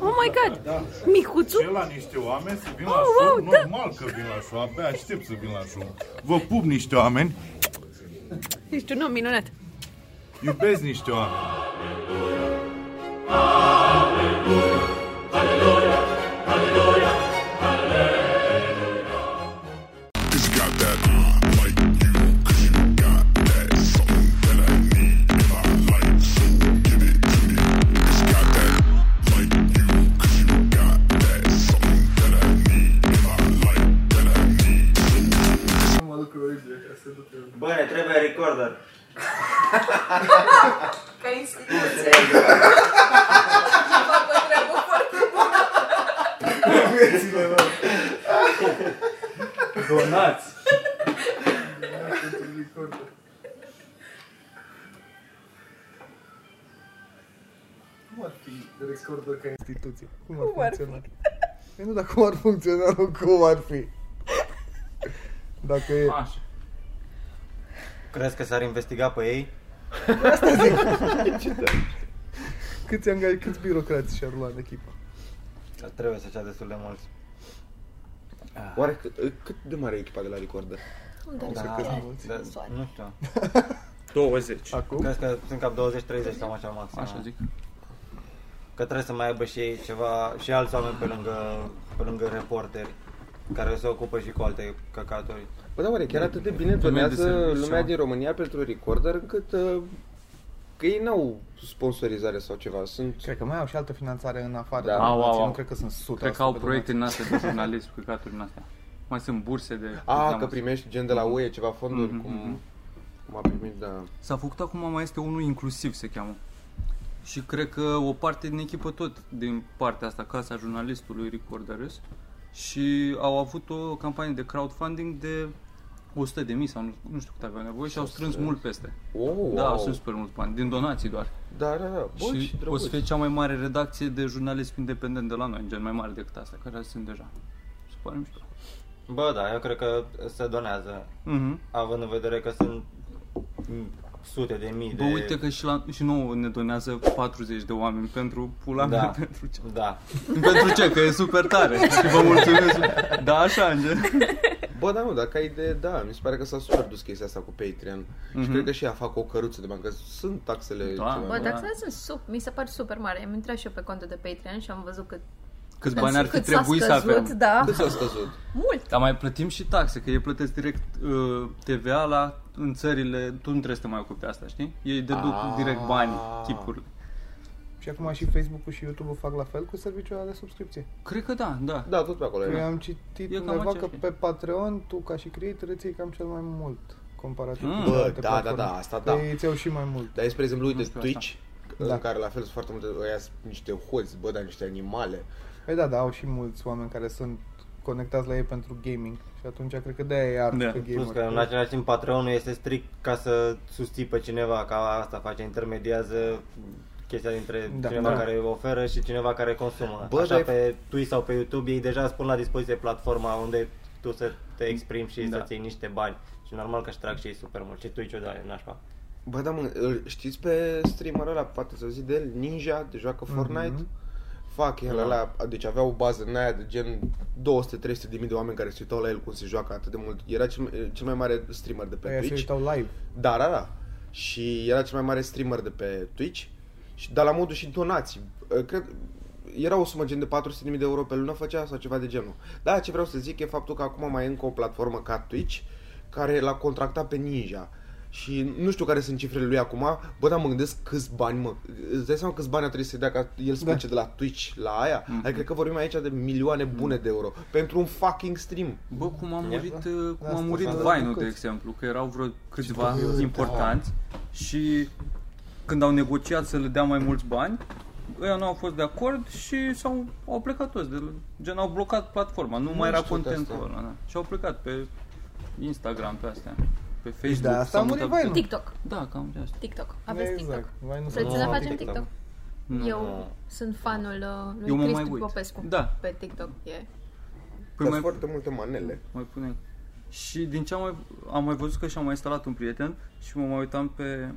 Oh my god! Micuțu? Ce la niște oameni să vin la Oh, show? wow, da. Normal că vin la show, abia aștept să vin la show. Vă pup niște oameni, Ești un om minunat. iubesc niște oameni. Bă, ne trebuie recorder. Ca instituție. Fac o treabă foarte bună. Viețile, mă. Donați! Pentru recorder. Cum ar fi recorder ca instituție? Cum ar Cum ar fi? funcționa? Păi nu, dar cum ar funcționa, nu cum ar fi. Dacă e... Așa. Crezi că s-ar investiga pe ei? Câți angajați, câți birocrați și-ar lua în echipă? Trebuie să cea destul de mulți. Oare cât, cât de mare e echipa de la Recorder? Da, că sunt mulți. da, nu știu. 20. Acum? Crezi că sunt cam 20-30 sau așa maxim. Așa zic. Că trebuie să mai aibă și ei ceva, și alți oameni pe lângă, pe lângă reporteri care se ocupă și cu alte căcaturi. Bă, da, oare chiar atât de bine Femeie de donează serviciu. lumea din România pentru Recorder încât uh, că ei n-au sponsorizare sau ceva, sunt... Cred că mai au și altă finanțare în afară. Da. de Au, donații, au, au. Nu cred că sunt 100 Cred că au proiecte din astea de jurnalist, căcaturi din astea. Mai sunt burse de... A, că primești gen de la UE ceva fonduri, Mhm, cum, mhm. cum a primit, da. S-a făcut acum, mai este unul inclusiv, se cheamă. Și cred că o parte din echipă tot din partea asta, Casa Jurnalistului Recorderus, și au avut o campanie de crowdfunding de 100 de mii sau nu, nu știu cât aveau nevoie și au strâns mult peste. Oh, Da, wow. sunt super mulți bani, din donații doar. Da, da, da. Bă, și și o drăguț. să fie cea mai mare redacție de jurnalism independent de la noi, gen mai mare decât asta, care sunt deja. Se pare mișto. Bă, da, eu cred că se donează, Mhm. având în vedere că sunt mm, sute de mii Bă, de... uite că și, la, și nouă ne donează 40 de oameni pentru pula Da, mea, pentru ce? da. Pentru ce? Că e super tare și vă mulțumesc. Da, așa, în gen. Bă, da, nu, dar ca idee, da, mi se pare că s-a super dus chestia asta cu Patreon. Și Mhm. cred că și ea fac o căruță de bani, că sunt taxele Da. ceva Bă, mai- dar da. sunt sub, mi se pare super mare. Am intrat și eu pe contul de Patreon și am văzut cât, Câți bani ar fi cât s-a trebuit să scăzut, avem. da. Cât s-a scăzut? Mult. Dar mai plătim și taxe, că ei plătesc direct uh, TVA la în țările, tu nu trebuie să te mai ocupi de asta, știi? Ei deduc Ah. direct banii, chipurile. Și acum și Facebook-ul și YouTube-ul fac la fel cu serviciul ăla de subscripție. Cred că da, da. Da, tot pe acolo Eu era. am citit E cam undeva că aceeași. pe Patreon tu ca și creator îți iei cam cel mai mult comparativ Mm. cu Bă, alte da, da, platforme. da, asta da. Ei îți iau și mai mult. Dar e, spre exemplu, uite, Nu știu Twitch, Da. în care la fel sunt foarte multe, ăia sunt niște hoți, bă, dar niște animale. Păi da, da, au și mulți oameni care sunt conectați la ei pentru gaming. Și atunci cred că de-aia e art Da. pe Plus că gamer. în același timp Patreonul este strict ca să susții pe cineva, ca asta face, intermediază chestia dintre Da. cineva Da. care oferă și cineva care consumă. Bă, Așa dar e- pe Twitch sau pe YouTube ei deja spun la dispoziție platforma unde tu să te exprimi și Da. să-ți iei niște bani. Și normal că își trag și ei super mult. Și Twitch-ul da, e nașpa. Bă, da, mă, îl știți pe streamerul ăla, poate să zic de el, Ninja, de joacă Fortnite? Mhm. Fuck, el ăla, deci avea o bază în aia de gen 200-300 de mii de oameni care se uitau la el cum se joacă atât de mult. Era cel, cel mai mare streamer de pe Aia se Twitch. uitau live. Da, da, da. Și era cel mai mare streamer de pe Twitch. Și, dar la modul și donații. Uh, Cred, era o sumă gen de 400.000 de euro pe lună făcea sau ceva de genul. Da, ce vreau să zic e faptul că acum mai e încă o platformă ca Twitch care l-a contractat pe Ninja. Și nu știu care sunt cifrele lui acum, bă, dar mă gândesc câți bani, mă. Îți dai seama câți bani a trebuit să-i dea ca el să Da. plece de la Twitch la aia? Mhm. Adică cred că vorbim aici de milioane bune de euro pentru un fucking stream. Bă, cum a murit, uh, cum a Asta murit s-a Vine-ul, făcut. de exemplu, că erau vreo câțiva Și- importanți și când au negociat să le dea mai mulți bani, ăia nu au fost de acord și s-au au plecat toți, de, gen au blocat platforma, nu, Nu mai era știu de contentul asta. ăla, da. Și au plecat pe Instagram, pe astea, pe Deci Facebook. de asta s-au a murit mutat pe- Vine-ul. TikTok. Da, cam de asta. TikTok. Aveți exact. TikTok. Vai, nu Vreți să Nu ne am facem TikTok. TikTok? Nu. Eu sunt fanul uh, lui Eu mă mai Cristi uit. Popescu Da. pe TikTok. E. Păi Păi mai, foarte multe manele. mai punem. Și din ce am mai, am mai văzut că și-am mai instalat un prieten și mă mai uitam pe...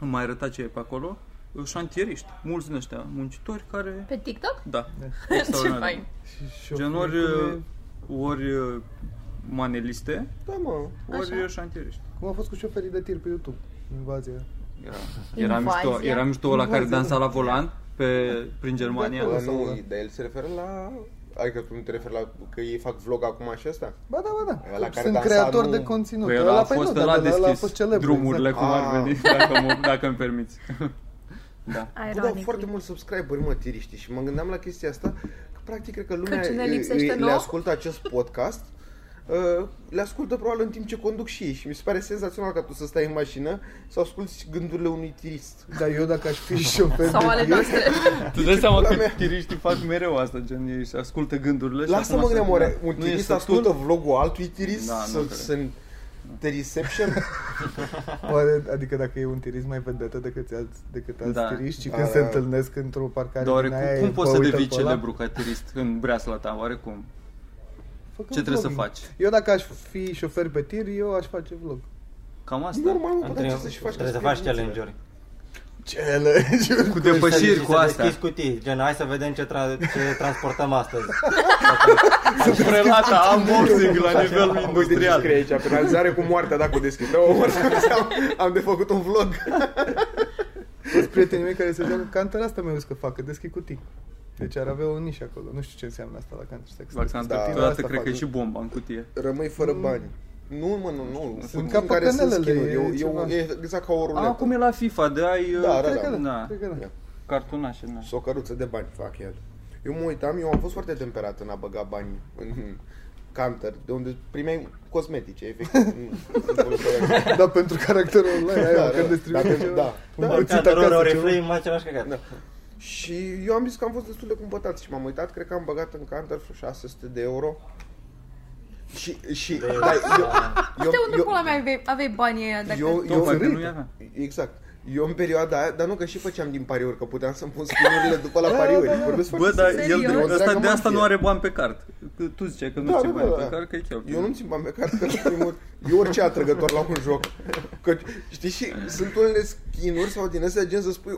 Îmi mai arăta ce e pe acolo. șantieriști, mulți din ăștia muncitori care... Pe TikTok? Da, Ce extraordinar. fain. Și șoferii Gen ori, cum, e- ori uh, maneliste, Da, mă. ori Așa. șantieriști. cum a fost cu șoferii de tir pe YouTube? Invazia. Era, era, mișto, Invazia. era mișto ăla care Invazia, dansa da. la volan pe, prin Germania. De Bă, acolo. nu, dar el se referă la... Adică tu nu te referi la că ei fac vlog acum și asta? Ba da, ba da. Ăla care Sunt dansa, creator nu- de conținut. Păi ăla a păi fost nu, ăla dar ăla a deschis fost celebru, drumurile, exact. cum ar Ah. veni, dacă, mă, dacă îmi permiți. Da. Bă, dau Ironic. foarte mulți subscriberi, mă, tiriștii și mă gândeam la chestia asta că practic cred că lumea ce ne îi- lipsește îi- le nouă? ascultă acest podcast uh, le ascultă probabil în timp ce conduc și ei și mi se pare senzațional ca tu să stai în mașină să asculti gândurile unui tirist. Dar eu dacă aș fi șofer Sau ale de tir, noastre. Tu dai seama că mea. tiriștii fac mereu asta, gen ei își ascultă gândurile și Lasă acum mă se- gândeam, oare un nu e tirist sătul? ascultă vlogul altui tirist Da, nu să, cred. să Teriception? oare, adică dacă e un tirist mai vedetă decât alți, decât alți Da. tiriști și Da, când da. se întâlnesc într-o parcare Dar oare din cum, aia, cum e, poți bă, să uite-l devii pe ăla, celebru ca tirist în breasla ta? Oare cum? Făcând Ce trebuie să vlogging. faci? Eu dacă aș fi șofer pe tir, eu aș face vlog. Cam asta? Normal, nu Trebuie, puteți să și faci trebuie să ca faci spre challenge-uri. Challenge! Cu depășiri Și cu să astea. deschizi cutii, gen, hai să vedem ce, tra- ce transportăm astăzi. Prelata unboxing la nivel Uite ce industrial. scrie aici, penalizare cu moartea dacă o deschid. Da, omor, am, am de făcut un vlog. Toți prietenii mei care se joacă Counter asta mi-au zis că facă, deschid cutii. Deci ar avea o nișă acolo. Nu știu ce înseamnă asta la Counter Strike. La Counter, Da. câteodată Asta cred fac, că e nu? și bomba în cutie. Rămâi fără bani. Nu, mă, nu, nu. Sunt Cutii ca în care sunt păcănelele, skin-uri. e Eu, ceva. eu, e exact ca o ruletă. Acum e la FIFA, de ai uh, Da, da, Cred că da. da. Da. Cred că da. Da. cartonașe. Da. Și o căruță de bani fac el. Eu mă uitam, eu am fost foarte temperat în a băga bani în Counter, de unde primeai cosmetice, efectiv. în- în căruță. Da, pentru caracterul online, aia, Da, da, da. când distribui Dacă- ceva. da. Un Da. bățit Ca acasă, o ceva. reflame, același căcat. Da. Și eu am zis că am fost destul de cumpătat și m-am uitat, cred că am băgat în Counter vreo 600 de euro. Și, și, da, eu, eu, De unde eu, pula mea aveai, aveai banii ăia dacă... eu, eu, Tocmai că sărit. nu avea. exact. Eu în perioada aia, dar nu că și făceam din pariuri, că puteam să-mi pun skin-urile după la pariuri. Vorbesc Bă, foarte dar serios. el Serios? de, E o ăsta întreagă de asta nu mafie. are bani pe card. Că Tu ziceai că nu Da, ți da, bani da, pe da. card, că e chiar. Eu nu-mi țin bani pe card, că în primul rând, e orice atrăgător la un joc. Că, știi, și sunt unele skin-uri sau din astea gen să spui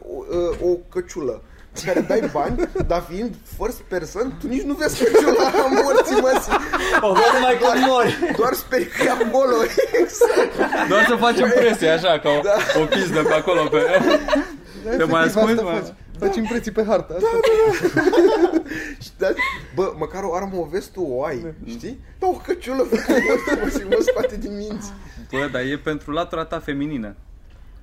o, o căciulă pe care dai bani, dar fiind first person, tu nici nu vezi căciula am morții măsii. O văd mai cum mori. Doar speri că e acolo. Exact. Doar să facem presie așa, ca o, o pizdă pe acolo. Pe... Da, Te mai efectiv, ascunzi, asta mă? faci. Faci impresii pe hartă. Asta Și da, bă, măcar o armă o vezi tu, o ai, știi? Da, o căciulă pe care mă, mă, mă scoate din minți. Bă, dar e pentru latura ta feminină.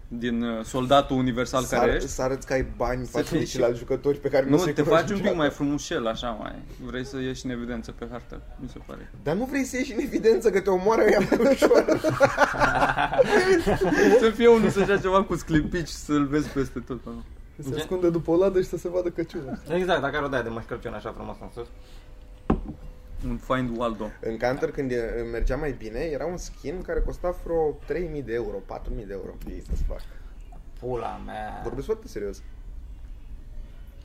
Din uh, soldatul universal Să, care ar, ești. să arăți că ai bani față de fii și- ceilalți jucători pe care nu, Nu, se te cunosc faci un pic niciodată. mai frumușel, așa mai. Vrei să ieși în evidență pe hartă, mi se pare. Dar nu vrei să ieși în evidență că te omoară ea mai ușor. Să fie unul să ia ceva cu sclipici să-l vezi peste tot. mă. Se ascunde după o ladă și să se vadă căciula. Exact, dacă ar o dai de mășcărciun așa frumos în sus. Un Find Waldo. În Counter, când e- mergea mai bine, era un skin care costa vreo 3000 de euro, 4000 de euro. Ei să-ți fac. Pula mea. Vorbesc foarte serios.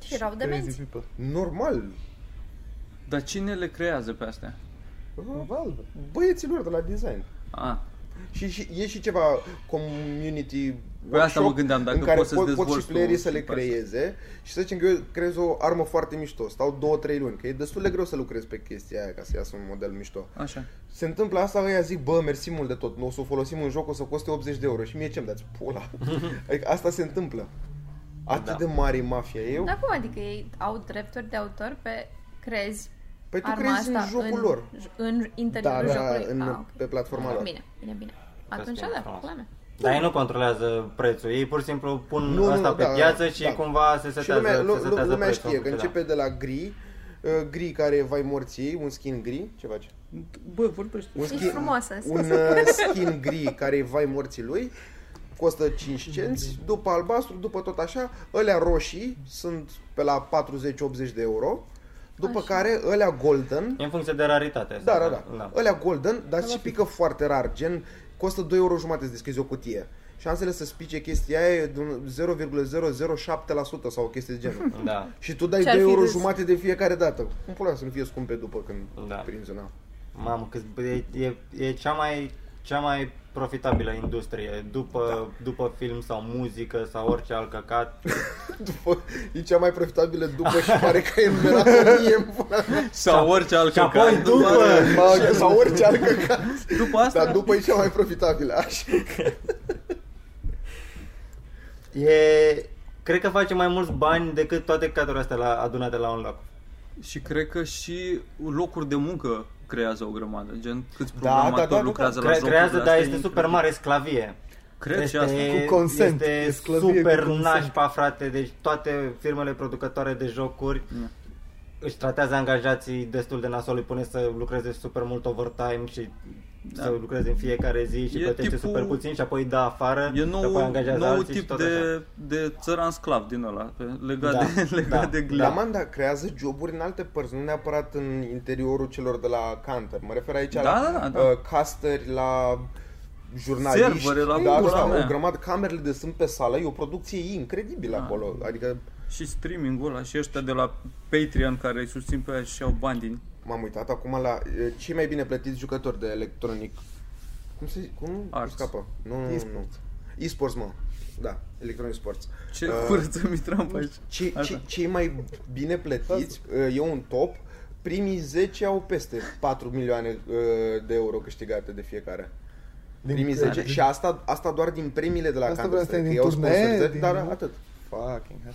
Și erau Crazy demenți. people. Normal. Dar cine le creează pe astea? Valve. Băieților de la design. Ah, Și, și e și ceva community Păi asta workshop mă gândeam, dacă în care poți să-ți pot, pot și dezvolți tu playerii să le tipa asta. creeze și să zicem că eu creez o armă foarte mișto, stau 2-3 luni, că e destul de greu să lucrezi pe chestia aia ca să iasă un model mișto. așa. Se întâmplă asta, ăia zic, bă, mersi mult de tot, nu o să o folosim în joc, o să coste 80 de euro și mie ce-mi dați? Pula. Adică asta se întâmplă. Atât Da. de mare e mafia. Eu, Dar cum adică ei au drepturi de autor pe crezi păi tu arma crezi în asta jocul în, lor. în interiorul Da, da, jocului? în, ah, ok. pe platforma lor. Bine, bine, bine. Atunci Asta e da, frumos. pula mea. Dar ei nu controlează prețul, ei pur și simplu pun Nu, nu, asta nu, pe da, piață da, și da. cumva se Și setează, lumea, se lu- setează lumea prețul. știe că da. începe de la gri, uh, gri care e vai morții, un skin gri, ce faci? Bă, vorbește. Un Ești frumoasă. un uh, skin gri care e vai morții lui, costă 5 cenți, după albastru, după tot așa, ălea roșii sunt pe la 40-80 de euro, după Așa. care ălea golden, E în funcție de raritate. da, asta, da, da, ălea golden, dar și pică foarte rar, gen, costă 2 euro jumate să deschizi o cutie. Șansele să spice chestia aia e de un 0,007% sau o chestie de genul. Da. Și tu dai Ce-ar 2 fi euro râs? jumate de fiecare dată. Cum pula să nu fie scumpe după când Da. prinzi una? Mamă, că e, e, e cea mai cea mai profitabilă industrie după, Da. după film sau muzică sau orice alt căcat. După, e cea mai profitabilă după și pare că e numerat o mie în pula mea. Sau orice alt Și apoi căcat. după... Mă, sau orice alt căcat. După asta, Dar după e cea mai profitabilă, așa. E... Cred că face mai mulți bani decât toate căcaturile astea la, adunate la un loc. și cred că și locuri de muncă creează o grămadă. Gen, câți Da, programatori da, da, da, lucrează Cre- la jocurile creează, dar astea, este e super mare sclavie. Cred și este, asta. Cu consent, e Este sclavie super cu consent. nașpa, frate. Deci toate firmele producătoare de jocuri Da. își tratează angajații destul de nasol, îi pune să lucreze super mult overtime și Da. să lucreze în fiecare zi și E plătește tipul- super puțin și apoi îi dă afară E și nou, apoi angajează nou alții și tip tot așa. de, de țăran sclav din ăla, pe- legat, Da, de, legat da, de glib. Da, man, dar creează joburi în alte părți, nu neapărat în interiorul celor de la Canter. Mă refer aici Da, la da, da, da. Uh, casteri, la jurnaliști. Servere, la da, pula da, mea. o grămadă, camerele de sunt pe sală, e o producție incredibilă Da. acolo. Adică Și streaming-ul ăla și ăștia de la Patreon care îi susțin pe aia și au bani din... m-am uitat acum la uh, cei mai bine plătiți jucători de electronic. Cum se zice? Cum Arts. scapă? Nu, nu, nu. E-sports. E-sports, mă. Da, Electronic Sports. Ce Uh, curăță Mitran pe aici? Ce, Așa. ce, cei mai bine plătiți, uh, e un top, primii 10 au peste 4 milioane uh, de euro câștigate de fiecare. Din primii pre- 10 și asta, asta doar din premiile de la Asta vreau să Counter-Strike, din că iau turnee, sponsorizări, din- dar atât. Fucking hell.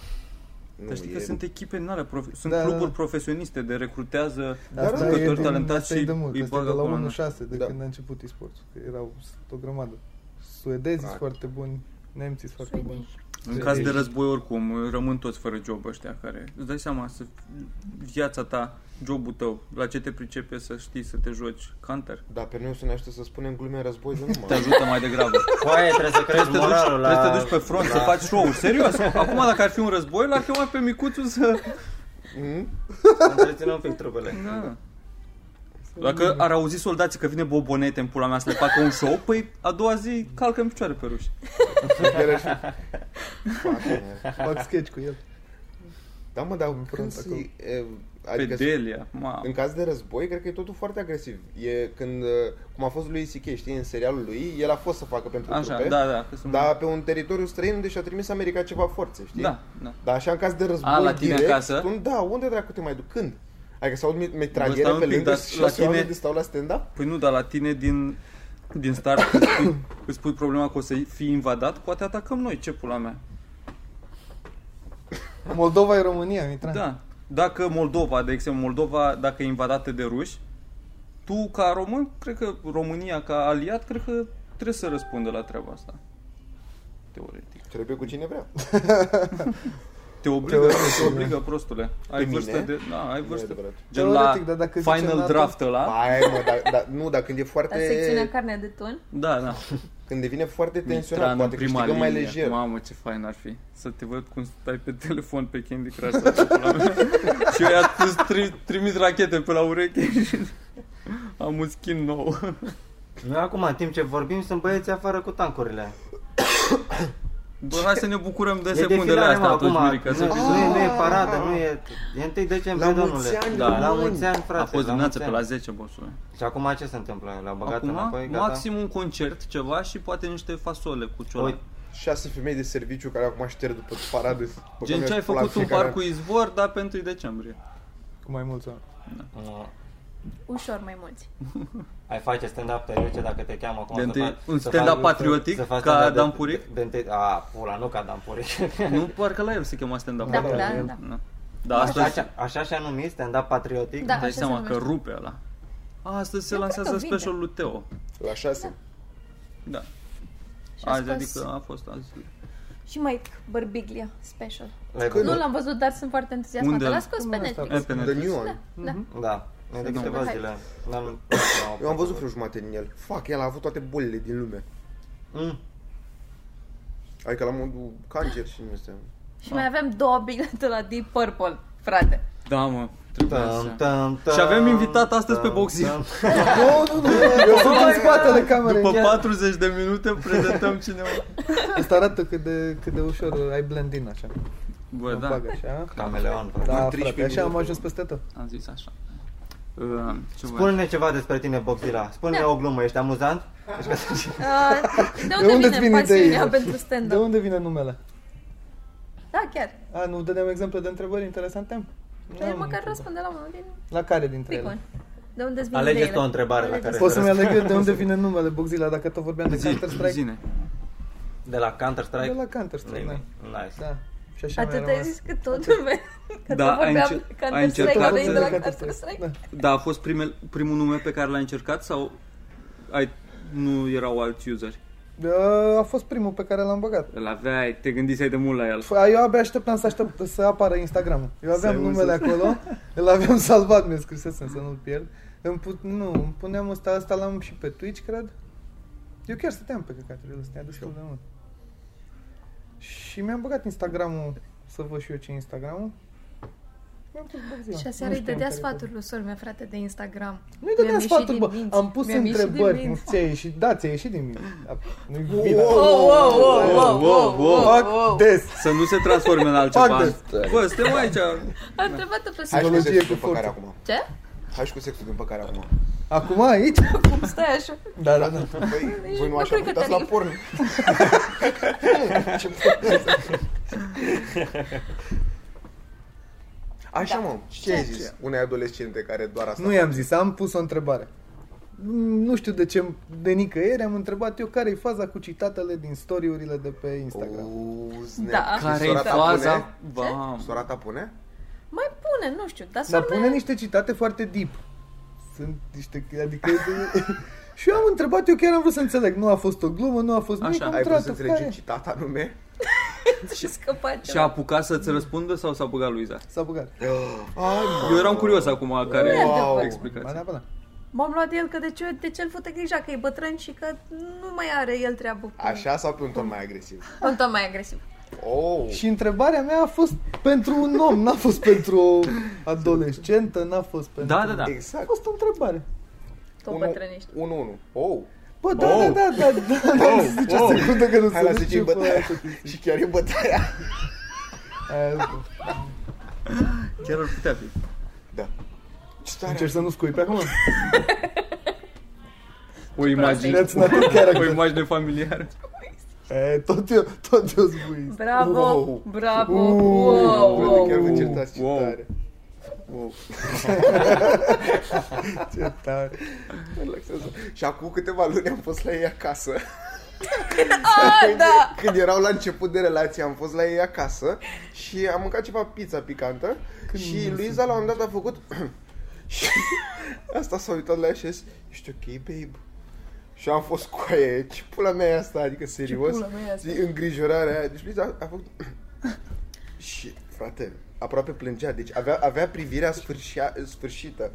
Nu, Dar știi că e- sunt echipe din alea, profe- sunt Da, da, cluburi da. profesioniste de recrutează Dar Asta jucători e din, talentați asta e și de mult, îi asta e de bagă la acolo, nu? 1-6, de Da. când a început e-sports. Că erau sunt o grămadă. Suedezii sunt Ah. foarte buni, nemții sunt foarte buni. În caz de război oricum rămân toți fără job ăștia care îți dai seama să viața ta, jobul tău, la ce te pricepe să știi să te joci counter. Da, pe noi o să ne aștept să spunem glume în război de Te numai. ajută mai degrabă. Foaie, trebuie să crești Trebuie să, te duci, moralul la... trebuie să te duci pe front, să faci show-uri. Serios. Acum dacă ar fi un război, l-ar chema pe micuțul să... Mhm. să întrețină un pic trupele. Da. Dacă ar auzi soldații că vine bobonete în pula mea să le facă un show, păi a doua zi calcă în picioare pe ruși. Chiar și- Fucking hell. Fac sketch cu el. Da, mă, dar front când acolo. se, e, Pe adică Delia, ma. În caz de război, cred că e totul foarte agresiv. E când, uh, cum a fost lui C.K., știi, în serialul lui, el a fost să facă pentru Așa, trupe, da, da. Că sunt... dar pe un teritoriu străin unde și-a trimis America ceva forțe, știi? Da, da. Dar așa în caz de război A, la tine direct, acasă? Tu, da, unde dracu te mai duc? Când? Adică s-au Bă, metraliere stai un pe pic, lângă dar și la șase oameni tine- de stau la stand-up? Păi nu, dar la tine din, din start îți pui, îți pui problema că o să fii invadat, poate atacăm noi, ce pula mea. Moldova e România, Mitran. Da. Dacă Moldova, de exemplu, Moldova, dacă e invadată de ruși, tu ca român, cred că România ca aliat, cred că trebuie să răspundă la treaba asta. Teoretic. Trebuie cu cine vrea. Te obligă, Teoretic, te obligă, prostule. Ai Pe vârstă mine? de... Da, ai Nu e vârstă. adevărat. Gen la Teoretic, dar dacă zice final NATO- draft ăla. Hai, mă, dar, dar, nu, dar când e La foarte... secțiunea carne de tun. Da, da. Când devine foarte tensionat, Mitran în poate prima câștigăm mai linie. lejer. Mamă, ce fain ar fi. Să te văd cum stai pe telefon pe Candy Crush sau ce pula mea. Și eu i-a îți tri- trimit rachete pe la ureche și am un skin nou. Noi acum, în timp ce vorbim, sunt băieți afară cu tancurile. Bă, hai să ne bucurăm de E secundele defilare, astea mă, atunci, acum. Mirica, să nu, fii nu, e, nu e Ah. paradă, nu e... E 1 decembrie, La domnule. mulți ani, Da. La români. mulți ani, frate. A fost la dimineața mulți pe la ani. 10, bossule. Și acum ce se întâmplă? L-au băgat Acum, înapoi, gata? maxim un concert, ceva și poate niște fasole cu ciola. Uite, Șase femei de serviciu care acum șterg după paradă. Gen ce ai făcut un parc cu izvor, dar pentru decembrie. Cu mai mulți oameni. uh, Ușor mai mulți. ai face stand-up tăiuce dacă te cheamă acum De să întâi- faci- un să stand-up faci- patriotic, să faci ca stand-up de- Dan Puric? De, de, întâi- a, pula, nu ca Dan Puric. Nu, parcă la el se chema stand-up. Da, da, da, da. da. Da, da Așa, astăzi așa, așa și-a numit stand-up patriotic? Da. îți dai așa seama se că numește. rupe ăla. A, Astăzi se Eu cred lansează că vinde. specialul lui Teo. La șase. Da. Și a Azi, scos adică a fost azi. și mai Bărbiglia special. L-ai Nu văzut? l-am văzut, dar sunt foarte entuziasmată. Unde? L-a scos pe Cum ăsta? Netflix. E pe The Netflix. New One. Da. Da, e de Nu. câteva Hai. zile. N-am- Eu am văzut vreo jumate din el. Fuck, el a avut toate bolile din lume. Mm. Adică la modul cancer și nu este. Și mai avem două bilete la Deep Purple, frate. Da, mă. Trebuia Tam, să... tam, tam, Și avem invitat astăzi pe tam, Boxing. tam. Nu, nu, nu, eu sunt în spatele camerei. După 40 de minute prezentăm cineva. Asta arată cât de, cât de ușor ai blend in așa. Bă, Mă da, bag așa. Cameleon, frate. Da, 13 frate, așa am minute. ajuns peste tot. am zis așa. Uh, ce mai- Spune-ne ceva despre tine, Boxila. Spune-ne Da. o glumă, ești amuzant? Deci că- Uh, de De unde, unde vine, vine pasiunea ideea? pentru De stand-up? unde vine numele? Da, chiar. A, nu dădeam exemple de întrebări interesante? Păi N-am măcar întrebat. răspunde la unul din La care dintre ele? picon. De unde îți vin Alegeți ideile? tu o întrebare la Alegeți. care- Poți să-mi aleg eu de unde vine numele Boxila dacă tot vorbeam de Zi, Counter-Strike? zine. De la Counter-Strike? De la Counter-Strike, da. Nice. Da. Și așa mi-a Atât ai rămas. zis că tot lumea. Că Da, tot ai vorbeam înce- Counter-Strike, ai încercat veni de la să- Counter-Strike. Da. Da, a fost primel, primul nume pe care l-ai încercat sau ai, nu erau alți useri? Da, A fost primul pe care l-am băgat. Îl aveai, te gândiseai de mult la el. F- Eu abia așteptam să aștept să apară Instagramul. Eu aveam Să numele auzi. acolo, îl aveam salvat, mi-a scrisesem să nu-l pierd. Îmi put, nu, îmi puneam ăsta, ăsta l-am și pe Twitch, cred. Eu chiar stăteam pe căcaturile astea, destul de mult. Și mi-am băgat Instagramul, să văd și eu ce e Instagramul. Mi-am pus Bogzila. Și aseară Nu îi știam dădea care sfaturi lui sora mea, frate, de Instagram. Nu-i Mi-am dădeam ieșit sfaturi, din bă. minți. Am pus Mi-am ieșit din întrebări. Nu minți. ți-a ieșit? Da, ți-a ieșit din minte. Nu-i bine. Wow, wow, wow, wow, wow, wow, Fac wow. des. Să nu se transforme în altceva. Fac Bă, suntem aici. Am întrebat-o pe Hai și cu Psihologie Sora. sexul din cu păcare forță. acum. Ce? Hai și cu sexul din păcare acum. Acum aici? Cum stai așa? Da, da, da. Păi, voi nu nu așa cred că uitați te-a la porn. Ce Așa mă, ce ai zis unei adolescente care doar asta Nu i-am zis, am pus o întrebare. Mm, Nu știu de ce, de nicăieri am întrebat eu care e faza cu citatele din story-urile de pe Instagram. Auzi, ne- Da. și Care e sora ta faza? pune? Bam. Sora ta pune? Mai pune, nu știu, dar Dar sora pune mea... niște citate foarte deep. Sunt niște, adică... și eu am întrebat, eu chiar am vrut să înțeleg. Nu a fost o glumă, nu a fost nimic. Așa. am Ai vrut să întrebat-o, înțelegi care? un citat anume? Și scăpa Și a ceva. apucat să-ți răspundă sau s-a băgat Luiza? S-a băgat. Ai, Eu eram curios acum care Nu e wow. adevărat. Ba explicație. da, ba da. M-am luat de el că de ce, de ce îl fute grija, că e bătrân și că nu mai are el treabă cu... Așa sau pe un ton mai agresiv? Un tot mai agresiv. Oh, Și întrebarea mea a fost pentru un om, n-a fost pentru o adolescentă, n-a fost pentru... Da, da, da. A exact. fost o întrebare. Tot Unu- bătrânești. 1-1. Oh, Bă, da, Oh. da, da, da, da, da, zice o secundă că nu hai la se 10 duce bătaia. pe Și chiar e bătaia. aia. Chiar ar putea fi. Da. Ce tare. Încerci să nu scui pe acum? O imagine, That's not a o character. imagine familiară. E, tot eu, tot eu zbuiesc. Bravo, Wow. bravo, Uh, wow, Bă, wow. chiar vă certați ce Wow. tare. Wow. Ce tare. Mă relaxează. Și acum câteva luni am fost la ei acasă. Ah, da! Când erau la început de relație, am fost la ei acasă și am mâncat ceva pizza picantă și Luiza la un moment dat a făcut și asta s-a uitat la ea și a zis, ești ok, babe? Și am fost cu aia, ce pula mea e asta, adică serios, pula mea e asta? Zi, îngrijorarea aia. Deci Luiza a făcut și, frate, aproape plângea, deci avea, avea privirea sfârșia, sfârșită.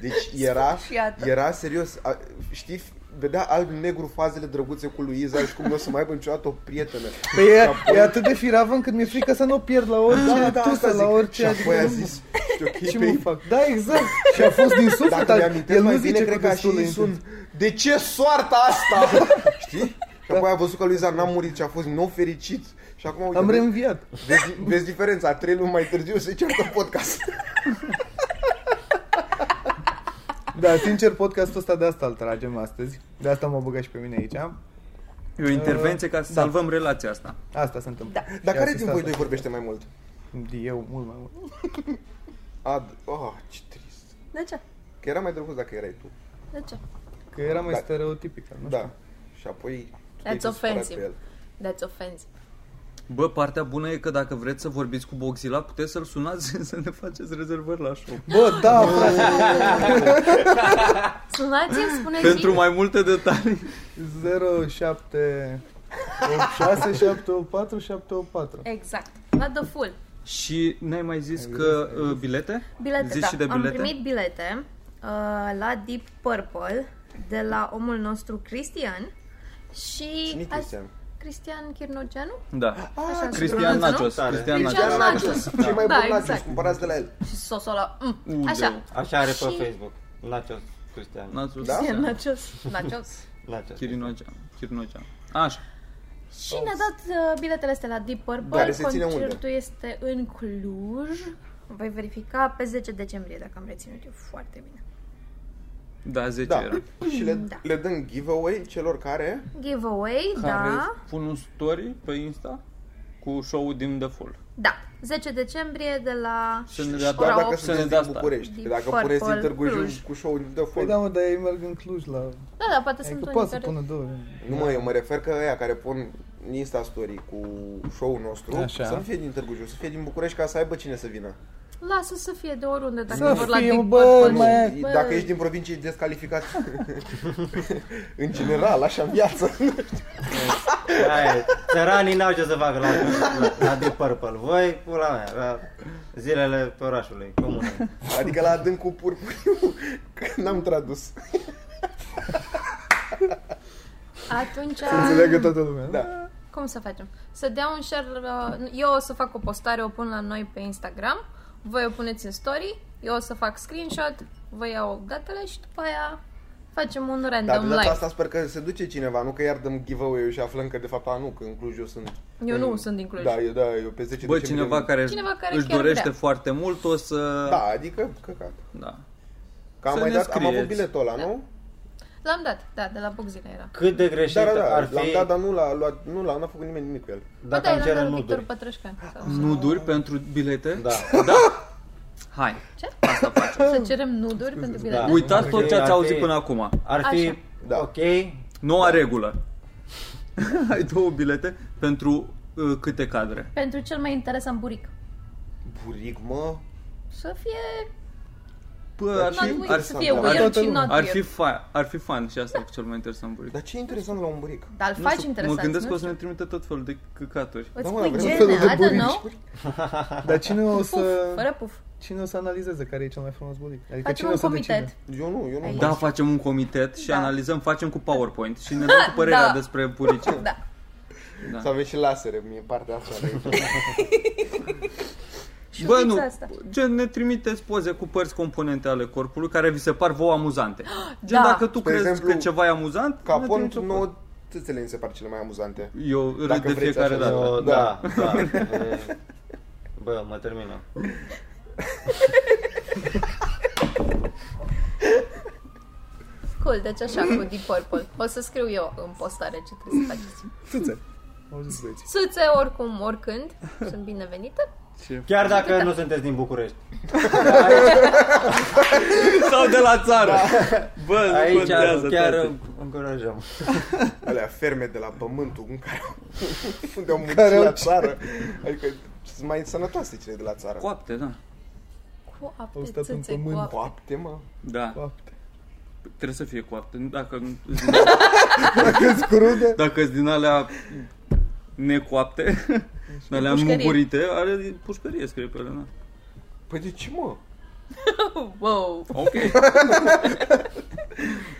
Deci era, Sfârșiată. era serios, a, știi, vedea alb-negru fazele drăguțe cu Luiza și cum nu o să mai aibă niciodată o prietenă. Păi e, apoi- e atât de firavă încât mi-e frică să nu o pierd la orice Da, da, tusă, asta zic. la orice. Și apoi a adică zis, știu, ok, Ce pe mă fac? Da, exact. Și a fost din suflet. Dacă dar mi-amintesc el nu mai bine, zice cred cu că a și destulă zis un intenție. De ce soarta asta? Știi? Și apoi a văzut că Luiza n-a murit și a fost nou fericit. Și acum, uite, Am vezi, reînviat. vezi, vezi diferența, trei luni mai târziu se ceartă podcast. Da, sincer, podcastul ăsta de asta îl tragem astăzi. De asta m-a băgat și pe mine aici. E o intervenție ca să Da. salvăm relația asta. Asta se întâmplă. Da. Dar Și care din asista voi asta. doi vorbește mai mult? Eu, mult mai mult. Ad... Oh, ce trist. De ce? Că era mai drăguț dacă erai tu. De ce? Că era mai Da. stereotipică, nu Da. știu. Și apoi... tu That's te-ai supărat offensive. pe el. That's offensive. Bă, partea bună e că dacă vreți să vorbiți cu Boxila, puteți să-l sunați să ne faceți rezervări la show. Bă, da, frate. Sunați-mi, spuneți Pentru mai multe detalii. 07 86 784 784. Exact. La the full. Și n-ai mai zis că uh, bilete? Bilete, Zici da. și de Am bilete? primit bilete uh, la Deep Purple de la omul nostru Cristian și... Cine-i azi- Cristian? Cristian Chirnogeanu? Da. Așa se Cristian pronunță, nu? Nachos. Tare. Cristian Cristian Nachos. Nachos. Cei mai Da, buni exact. nachos, cumpărați de la el. Și sosola. Mm. Udeu. Așa. Așa are pe Și- Facebook. Nachos Cristian. Nachos. Da? Cristian Nachos. Nachos. Nachos. Chirinogean. Chirinogean. Așa. Și ne-a dat uh, biletele astea la Deep Purple. Care se ține unde? Concertul este în Cluj. Voi verifica pe 10 decembrie, dacă am reținut eu foarte bine. Da, 10 Da. era. Și le, Da. le dăm giveaway celor care... Giveaway, Care da. pun un story pe Insta cu show-ul din The Fall. Da. 10 decembrie de la Să ne dea Doar ora dacă 8. să ne sunteți dea din asta. București. Din Că dacă Purple puneți din Târgu Cluj. Jiu cu show de Păi foc. da, mă, dar ei merg în Cluj la... Da, da, poate Adică sunt unii poate să care... pună două. Nu mă, eu mă refer că ăia care pun Insta Story cu show-ul nostru Așa. să nu fie din Târgu Jiu, să fie din București ca să aibă cine să vină. Lasă să fie de oriunde, dacă Să vor la fie, Deep bă, Purple. mai- Bă, Dacă ești din provincie, ești descalificat. în general, așa în viață. Aia, țăranii n-au ce să facă la, la, la Deep Purple. Voi, pula mea, la zilele orașului, comunei. adică la adâncul purpuriu, că n-am tradus. Atunci, Să înțeleagă toată lumea. Da. cum să facem? Să dea un share, uh, eu o să fac o postare, o pun la noi pe Instagram, voi o puneți în story, eu o să fac screenshot, vă iau datele și după aia facem un Dar random de data live. asta sper că se duce cineva, nu că iar dăm giveaway-ul și aflăm că de fapt, a, nu, că în Cluj eu sunt. Eu nu sunt din Cluj. Da, eu, da, eu pe 10 Bă, decembrie- cineva care, Cineva care își chiar dorește vrea. foarte mult o să... Da, adică, căcat. da. Că am Să mai ne dat, am avut scrieți. biletul ăla, nu? L-am dat, da, de la Bogzile era. Cât de greșit Da, da, da, ar l-am fi dat, dar nu l-a luat, nu l-a, n-a făcut nimeni nimic cu el. Bă, dacă da, am l-am cere dat lui Victor nuduri. Pătrășcan. Sau- Nuduri pentru bilete? Da. Da? Hai. Ce? Asta facem. Să cerem nuduri pentru bilete? Da. Uitați tot ce Ar ați fi- auzit până acum. Ar fi Așa. Da. ok, Noua regulă. Ai două bilete pentru uh, câte cadre? Pentru cel mai interesant buric. Buric, mă. Să fie Bă, ar not fi, weird, ar, să fie Dar weird toată și lumea. not ar weird. fi, fa- ar fi fan și asta cu cel mai interesant buric. Dar ce e interesant la un buric? Dar îl Nu faci știu, interesant, Mă gândesc nu că o să știu. ne trimite tot felul de căcaturi. Îți Da, mă, pui vrem gene, felul de I don't burici. know. Dar cine o Puf, să... fără puf. Cine o să analizeze care e cel mai frumos buric? Adică Facem cine un o să comitet. decide? Eu nu, eu nu. Aici. Da, facem un comitet și Da. analizăm, facem cu PowerPoint și ne dăm cu părerea Da. despre burici. Da. Da. Să avem și lasere, mie partea asta. de aici. Și Bă, fix nu, asta. gen ne trimiteți poze cu părți componente ale corpului care vi se par vouă amuzante. Gen Da. dacă tu Spre crezi exemplu, că ceva e amuzant, Ca ne pont, trimiți o poză. nouă țâțele mi se par cele mai amuzante. Eu râd Dacă de vreți fiecare așa, dată. Eu, Da. da, da. e- Bă, mă termină. Cool, deci așa cu Deep Purple. O să scriu eu în postare ce trebuie să faceți. Țâțe. Au zis băieții. Suțe oricum, oricând, sunt binevenite. Chiar dacă nu sunteți din București. Sau de la țară. Bă, nu Aici contează chiar toate. încurajăm. Alea ferme de la pământul în care unde au muncit Care au la ce- țară. Adică sunt mai sănătoase cele de la țară. Coapte, da. Cu Au apte, stat în țâțe, cu pământ. apte. Poapte, mă. Da. Fapte. Trebuie să fie coapte. Dacă nu- Câți crude? dacă sunt din alea necoapte, din alea Pușcărie. mugurite, are pușcărie scrie pe ele, da. Păi de ce, mă? Wow. Ok.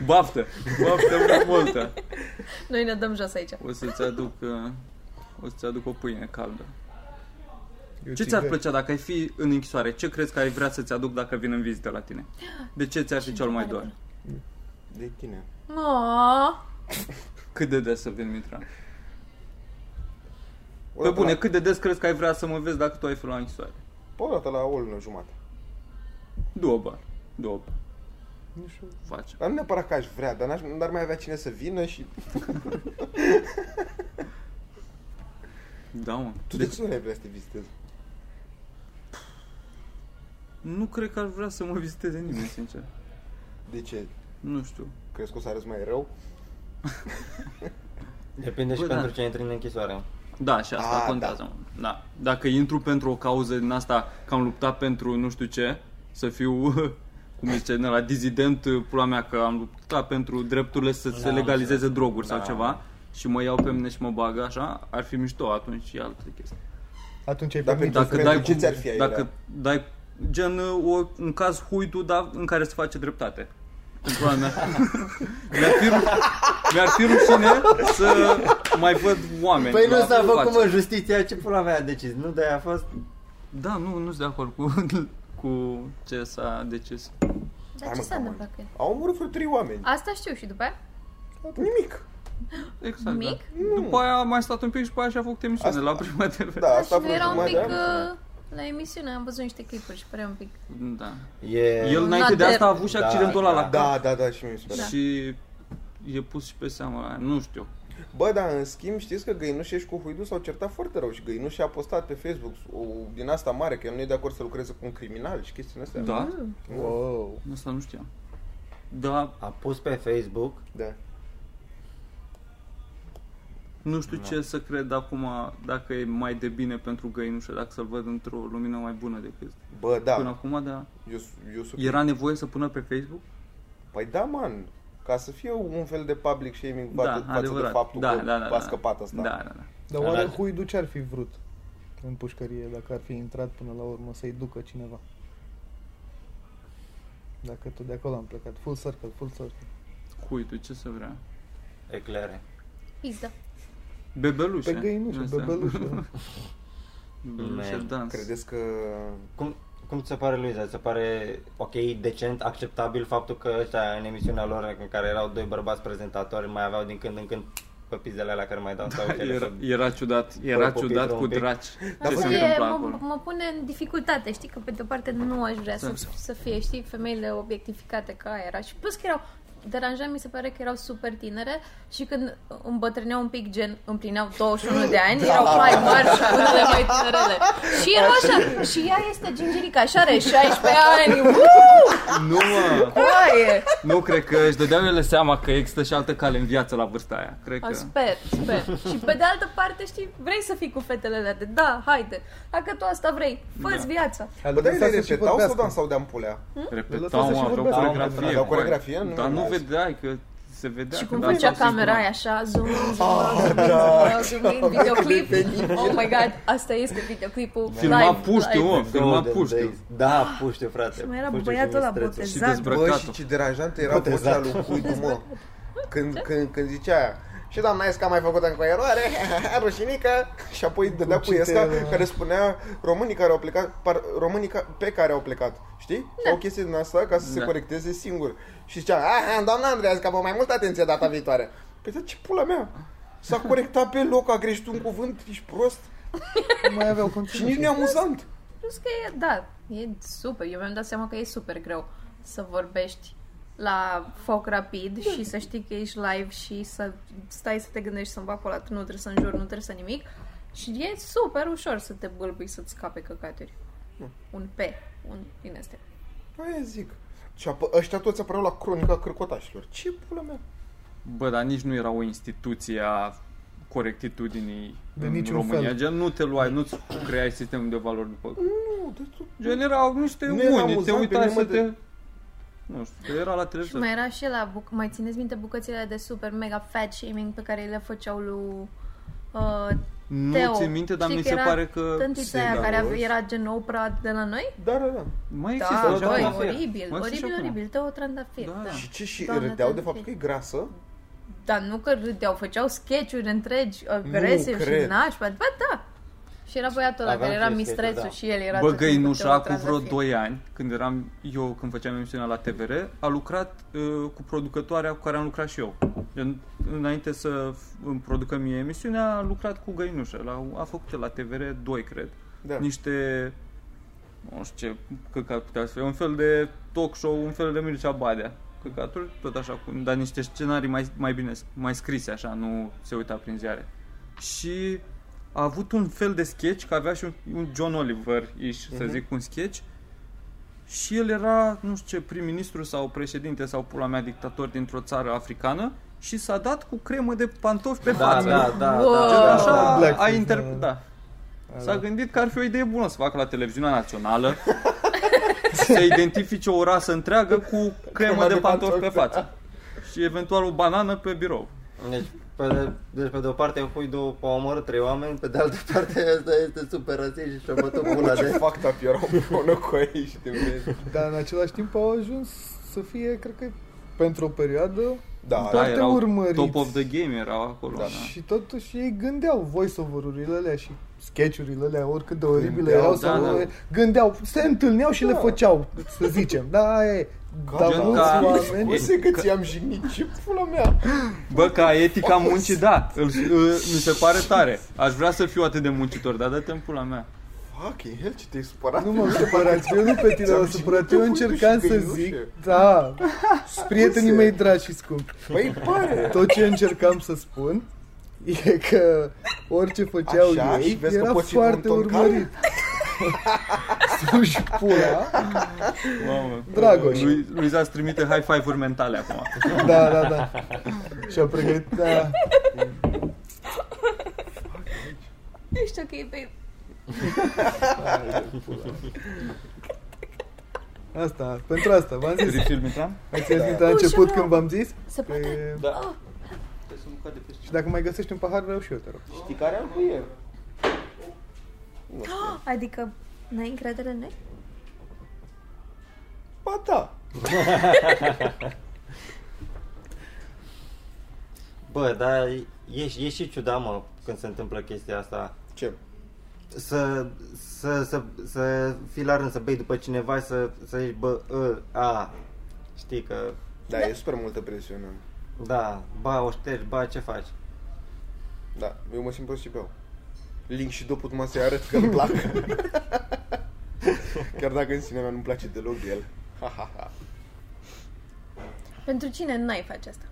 Baftă. Baftă multă. Noi ne dăm jos aici. O să-ți aduc, uh, o să-ți aduc o pâine caldă. Eu Ce ți-ar țigări. plăcea dacă ai fi în închisoare? Ce crezi că ai vrea să-ți aduc dacă vin în vizită la tine? De ce ți-ar fi cel mai dor? De tine. Aww. Cât de des să vin, Mitra? O Pe dată bune, la, cât de des crezi că ai vrea să mă vezi dacă tu ai fi la închisoare? o dată la o lună jumate. Două bani. Două bani. Nu știu. Face. Dar nu neapărat că aș vrea, dar n-aș, n-ar mai avea cine să vină și... Da, mă. Tu de ce nu ai vrea să te vizitezi? Nu cred că ar vrea să mă viziteze nimeni, sincer. De ce? Nu știu. Crezi că o să arăți mai rău? Depinde și Bă, da. pentru ce intri în închisoare. Da, și asta A, contează. Da. da. Dacă intru pentru o cauză din asta că am luptat pentru nu știu ce, să fiu, cum zice, la dizident, pula mea, că am luptat pentru drepturile să se Da, legalizeze droguri sau Da. ceva și mă iau pe mine și mă bagă așa, ar fi mișto atunci e altă chestie. Atunci ai Dar permis. pentru- Dacă dai ce cu, ți-ar fi aiurea? dacă dai gen o, un caz huidu, dar în care se face dreptate. În pula mea. Mi-ar fi, ruș- mi-ar fi rușine să mai văd oameni. Păi nu la s-a făcut față. mă justiția ce pula mea a decis. Nu de a fost. Da, nu, nu sunt de acord cu, cu ce s-a decis. Dar Hai, ce mă, s-a cam întâmplat cu el? Au omorât vreo trei oameni. Asta știu și după aia? Nimic. Exact, Nimic? Da. După aia a mai stat un pic și după aia și-a făcut emisiune Asta- la prima TV. Da, asta și nu era un mai pic... de Uh, La emisiune am văzut niște clipuri și părea un pic... Da. E... El înainte de asta a avut și Da, accidentul ăla la Da, da, da, și mi se Da. pare. Și e pus și pe seama aia. Nu știu. Bă, dar în schimb știți că Găinuș și cu Huidu s-au certat foarte rău și Găinuș a postat pe Facebook o, din asta mare, că el nu e de acord să lucreze cu un criminal și chestiile astea. Da? Wow. Asta nu știam. Da, A pus pe Facebook Da. Nu știu ce să cred acum dacă e mai de bine pentru găinușă, dacă să-l văd într-o lumină mai bună decât Bă, da. până acum, dar Eu, eu sunt... era nevoie să pună pe Facebook? Păi da, man. Ca să fie un fel de public shaming Da, față, față de adevărat. faptul Da, că da, da, a da. scăpat asta. Da, da, da. Dar oare Da. Huidu ce ar fi vrut în pușcărie dacă ar fi intrat până la urmă să-i ducă cineva? Dacă tot de acolo am plecat. Full circle, full circle. Cui tu ce să vrea? eclere. Pizda. Bebelușe. Pe găinușă, Astea. bebelușă. Bebelușe Man, dans. Credeți că... Cum, cum ți se pare, Luiza? Ți se pare ok, decent, acceptabil faptul că ăștia în emisiunea lor, în care erau doi bărbați prezentatori, mai aveau din când în când pe pizdele alea care mai dau sau cele Era, să... era ciudat, era Păi, ciudat popii cu un pic. draci. Dar Ce bă, se Fie, întâmplă mă, acolo? mă pune în dificultate, știi că pe de-o parte nu aș vrea să, Da. să fie, știi, femeile obiectificate ca aia era și plus că erau deranjant mi se pare că erau super tinere și când îmbătrâneau un pic gen împlineau 21 de ani, erau mai mari și unele mai tinerele. Și erau așa, și ea este gingerica și are 16 ani, uuu, Nu, mă! coaie! Nu, cred că își dădeau ele seama că există și altă cale în viață la vârsta aia. Cred A, că... sper, sper. Și pe de altă parte, știi, vrei să fii cu fetele alea de da, haide. Dacă tu asta vrei, fă-ți Da. viața. Bă, dar ele Lăsați să și repetau sau vorbească. dansau de ampulea? Repetau, Lăsați să și mă, aveau vorbească. coregrafie. Aveau băi. coregrafie? Nu Dar nu mi-am vedeai că se vedea. Și că cum dansau făcea sincron. camera aia așa, zoom, zoom, zoom, da, zoom, zoom, videoclip. Oh my god, asta este videoclipul Filma live, puștiu, live. mă, filma Golden puștiu. Days. Da, puștiu, frate. Și mai era Puștiu băiatul ăla mistrețul. botezat. Și dezbrăcat. Bă, Brăcatul. și ce deranjantă era Botezat. vocea lui Huidu, mă. Când, când, când zicea aia. Și doamna Esca a mai făcut încă o eroare, rușinică, și apoi dădea cu Cu Esca citele, care spunea românii care au plecat, par, românii ca, pe care au plecat, știi? Sau o chestie din asta ca să se Da. corecteze singur. Și zicea, aha, doamna Andreea, că mai multă atenție data viitoare. Păi da, ce pula mea? S-a corectat pe loc, a greșit un cuvânt, ești prost. Nu mai aveau Și conținut. nici nu e amuzant. Plus că e, da, e super. Eu mi-am dat seama că e super greu să vorbești la foc rapid și să știi că ești live și să stai să te gândești să-mi bag pe ăla, nu trebuie să înjur, nu trebuie să nimic. Și e super ușor să te bâlbui să-ți scape căcaturi. Un P, un din astea. Aia zic. Și apă, ăștia toți apăreau la cronica cârcotașilor. Ce pula mea? Bă, dar nici nu era o instituție a corectitudinii De în niciun România. fel. Gen, nu te luai, nu-ți creai sistemul de valori după. Nu, de tot. Gen, erau niște Nu era unii, te amuzant, pe uitai mine să mă te... de- Nu știu, că era la Și televizor. mai era și la buc- mai țineți minte bucățile de super mega fat shaming pe care le făceau lui uh, Nu Teo. țin minte, dar Știi mi că se era pare că... tântița aia care serios? ave- era gen Oprah de la noi? Da, da, da. Mai există Da, așa băi, ceva. oribil, Mai există și oribil, acum. oribil, Teo Trandafir, Da. da. Și ce? Și Doamne, râdeau de Doamne, faptul că e grasă? Dar nu că râdeau, făceau sketch-uri întregi, agresiv și cred. nașpa. Bă, da. Și era băiatul ăla Aveam care era și mistrețul sketch-uri, și el era Bă, tot timpul Găinușa, Teo acum vreo Trandafir. 2 ani, când eram eu, când făceam emisiunea la TVR, a lucrat uh, cu producătoarea cu care am lucrat și eu. Gen, înainte să f- îmi producă mie emisiunea, a lucrat cu Găinușa. La, a făcut la TVR 2, cred. Da. Niște, nu știu ce căcat putea să fie, un fel de talk show, un fel de Mircea Badea. Căcaturi, tot așa, cu, dar niște scenarii mai, mai bine, mai scrise, așa, nu se uita prin ziare. Și a avut un fel de sketch, că avea și un, un John Oliver, ish, să zic, un sketch. Și el era, nu știu ce, prim-ministru sau președinte sau pula mea dictator dintr-o țară africană și s-a dat cu cremă de pantofi pe Da, față. da, da, Wow. da, Gen, da, așa da. a Blackface, inter... da. da. S-a gândit că ar fi o idee bună să facă la televiziunea națională să identifice o rasă întreagă cu cremă de pantofi pe față. Și eventual o banană pe birou. Deci, pe de, deci pe de o parte Huidu a omorât trei oameni, pe de altă parte asta este super rasist și și-a bătut pula Ce de... fact up erau împreună cu ei și te vezi. Dar în același timp au ajuns să fie, cred că, pentru o perioadă Da, Da, Foarte erau urmăriți. top of the game erau acolo. Da. și totuși ei gândeau voice-over-urile alea și sketch-urile alea, oricât de oribile Gândeau, erau, da, sau da. gândeau, se întâlneau și le Da. făceau, să zicem. Da, aia e. Dar Gen mulți ca- oameni... Nu se că ți-am jignit, ce pula mea. Bă, ca etica muncii, da, îl, îl, mi se pare tare. Aș vrea să fiu atât de muncitor, dar dă-te în pula mea. Fucking hell, ce te-ai supărat? Nu m-am supărat, eu nu pe tine m-am supărat, eu încercam să zic, da, sunt prietenii mei dragi și scumpi. Păi pare. Tot ce încercam să spun e că orice făceau Așa, și ei vezi că era poți fi un foarte ton urmărit. Suși pula. Mamă. Dragoș. Lui, lui Zaz trimite high five-uri mentale acum. Da, da, da. Și-a pregătit, da. Ești ok, babe. Asta, pentru asta, v-am zis. Refill, Mitran? Mai țineți minte la început când v-am zis? Se Că poate. e... Da. Și dacă mai găsești un pahar, vreau și eu, te rog. Știi care am cu el? Adică n-ai încredere în noi? Ba da. Bă, dar e, e și ciudat, mă, când se întâmplă chestia asta. Ce? Să, să, să, să fii la rând, să bei după cineva și să, să zici, bă, a, a, știi că, Da, e super multă presiune. Da, ba, o ștergi, ba, ce faci? Da, eu mă simt prost și beau. Link și dopul numai să-i arăt că îmi plac. Chiar dacă în sinea mea nu-mi place deloc de el. Ha, ha, ha. Pentru cine n-ai face asta?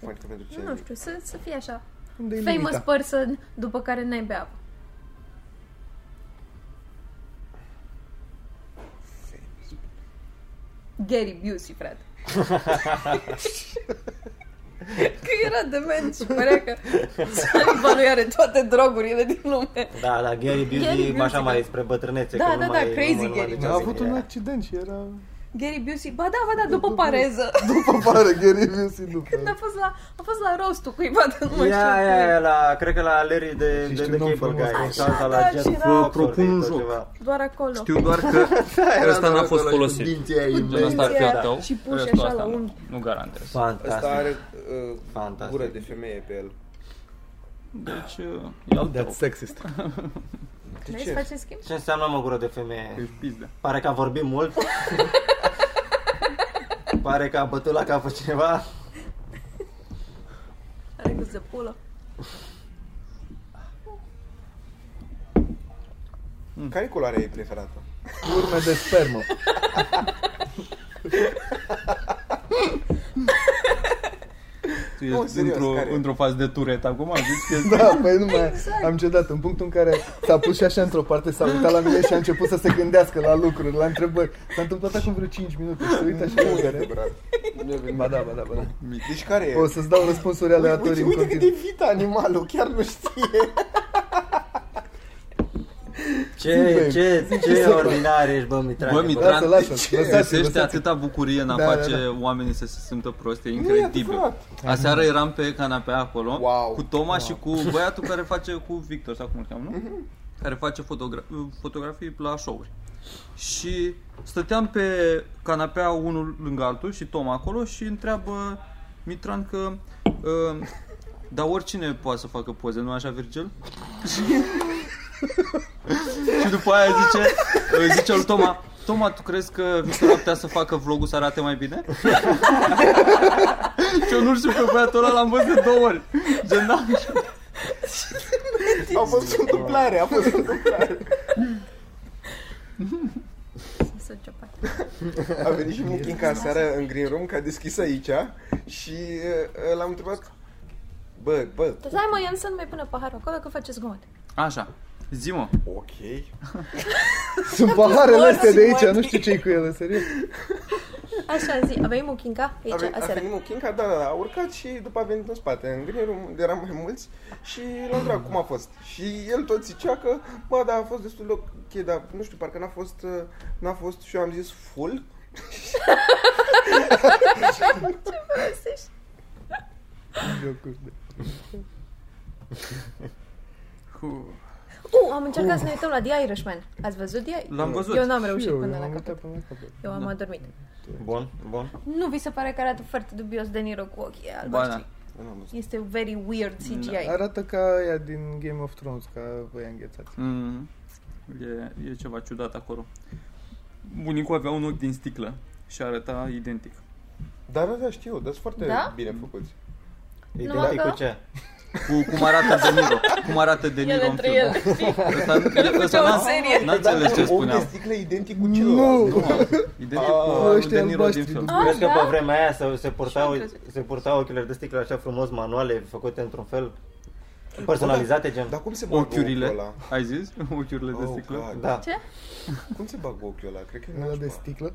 Foarte pentru ce? Nu știu, să, să fie așa. Unde e Famous limita? person după care n-ai bea apă. Gary Busey, frate. Că era dement și părea că saliva lui are toate drogurile din lume. Da, da, Gary Gary Busey, Busey, așa da. mai spre bătrânețe. Da, că da, nu da, mai, crazy nu mai Gary ducea A să- avut un era. accident și era... Gary Busey, ba da, ba da, după pareză. După pare, Gary Busey după. Când a fost la, a fost la roast-ul cuiva, nu mă știu. Ia, ia, ia, la, cred că la Larry de, Și de, știu de un om Cable frumos. Guy. Așa, Sau da, la și Jet era- Vă propun un sau joc. ceva. Doar acolo. Știu doar că ăsta n-a fost folosit. Dinții aia Cu imensi. Ăsta ar fi dinții al tău. și puși restul așa asta la nu. unghi. Nu garantez. Asta Fantastic. are uh, Fantastic. gură de femeie pe el. Deci e al tău. That's sexist. De Vrei ce? să facem schimb? Ce înseamnă mă gură de femeie? Ești pizdă. Pare că a vorbit mult. Pare că a bătut la capul cineva. Are gust de pulă. Care culoare e preferată? Urme de spermă. Tu Nu, ești serios, într-o, care e? într-o fază de turet acum, zici că Da, păi nu mai am cedat în punctul în care s-a pus și așa într-o parte, s-a uitat la mine și a început să se gândească la lucruri, la întrebări. S-a întâmplat acum vreo 5 minute, se uită așa Nu în e care... adevărat. Ba da, ba da, ba da. Deci care e? O să-ți dau răspunsuri aleatorii Uite, în uite cât continuu. de vit animalul, chiar nu știe. Ce, ce, ce ordinar ești, bă, Mitran. Bă, Mitran, Lasă, lasă, lăsați găsește lăsați atâta bucurie în a Da, da, face da. oamenii să se simtă prost, e Nu e incredibil. adevărat. Aseară eram pe canapea acolo Wow. cu Toma și cu băiatul care face cu Victor, sau cum îl cheamă, nu? Mhm. Care face fotogra- fotografii la show-uri. Și stăteam pe canapea unul lângă altul și Toma acolo și întreabă Mitran că uh, dar oricine poate să facă poze, nu așa, Virgil? și după aia zice, uh, zice lui Toma, Toma, tu crezi că Victor ar putea să facă vlogul să arate mai bine? Și eu nu știu pe băiatul ăla l-am văzut de două ori. Gen, da, A fost o întâmplare, a fost o întâmplare. Sociopat. A venit și Muchinca aseară în green room, că a deschis aici și uh, l-am întrebat Bă, bă, Stai mă, Ian să nu mai pună paharul acolo că face zgomot. Așa, zi mă. ok Sunt paharele Morți, astea de aici, morți. nu știu ce-i cu ele, serios. Așa, zi, aveai muchinca a, aici, venit, a aseară. venit Muchinca, da, da, da, a urcat și după a venit în spate În green room unde eram mai mulți și l-am întrebat cum a fost Și el tot zicea că, bă, da, a fost destul de ok, dar nu știu, parcă n-a fost, uh, n-a fost și eu am zis full Jocuri de... Uh, am încercat să ne uităm la The Irishman. Ați văzut The L-am văzut. Eu n-am Și reușit eu, până eu la m-am uitat capăt. până la capăt. Eu am adormit. Bun, bun. Nu vi se pare că arată foarte dubios De Niro cu ochii Ba, albaștri? da. Nu am văzut. Este very weird CGI. Arată ca aia din Game of Thrones, ca voi înghețați. Mm, e, e ceva ciudat acolo. Bunicul avea un ochi din sticlă și arăta identic. Da, da, da, știu, dar sunt foarte Da? bine făcuți Identic că- cu ce? Cu cum arată De Niro. Cum arată De Niro ele în între film. ele, știi? Ăsta, ăsta o n-a, serie. n-a înțeles ce om de spuneam. sticlă identic cu Nu. celălalt. Identic Ah, cu lui ăștia De Niro din albaștri, film. du- Crezi că da? pe vremea aia se, se, purtau, Și eu se purtau ochelari de sticlă așa frumos, manuale, făcute într-un fel, personalizate, gen? Dar cum se bagă Ochiurile, ochiul ăla? ai zis? Ochiurile de Oh, sticlă. God. Da. Ce? Cum se bagă ochiul ăla? Cred că e Ăla de nașpa. sticlă.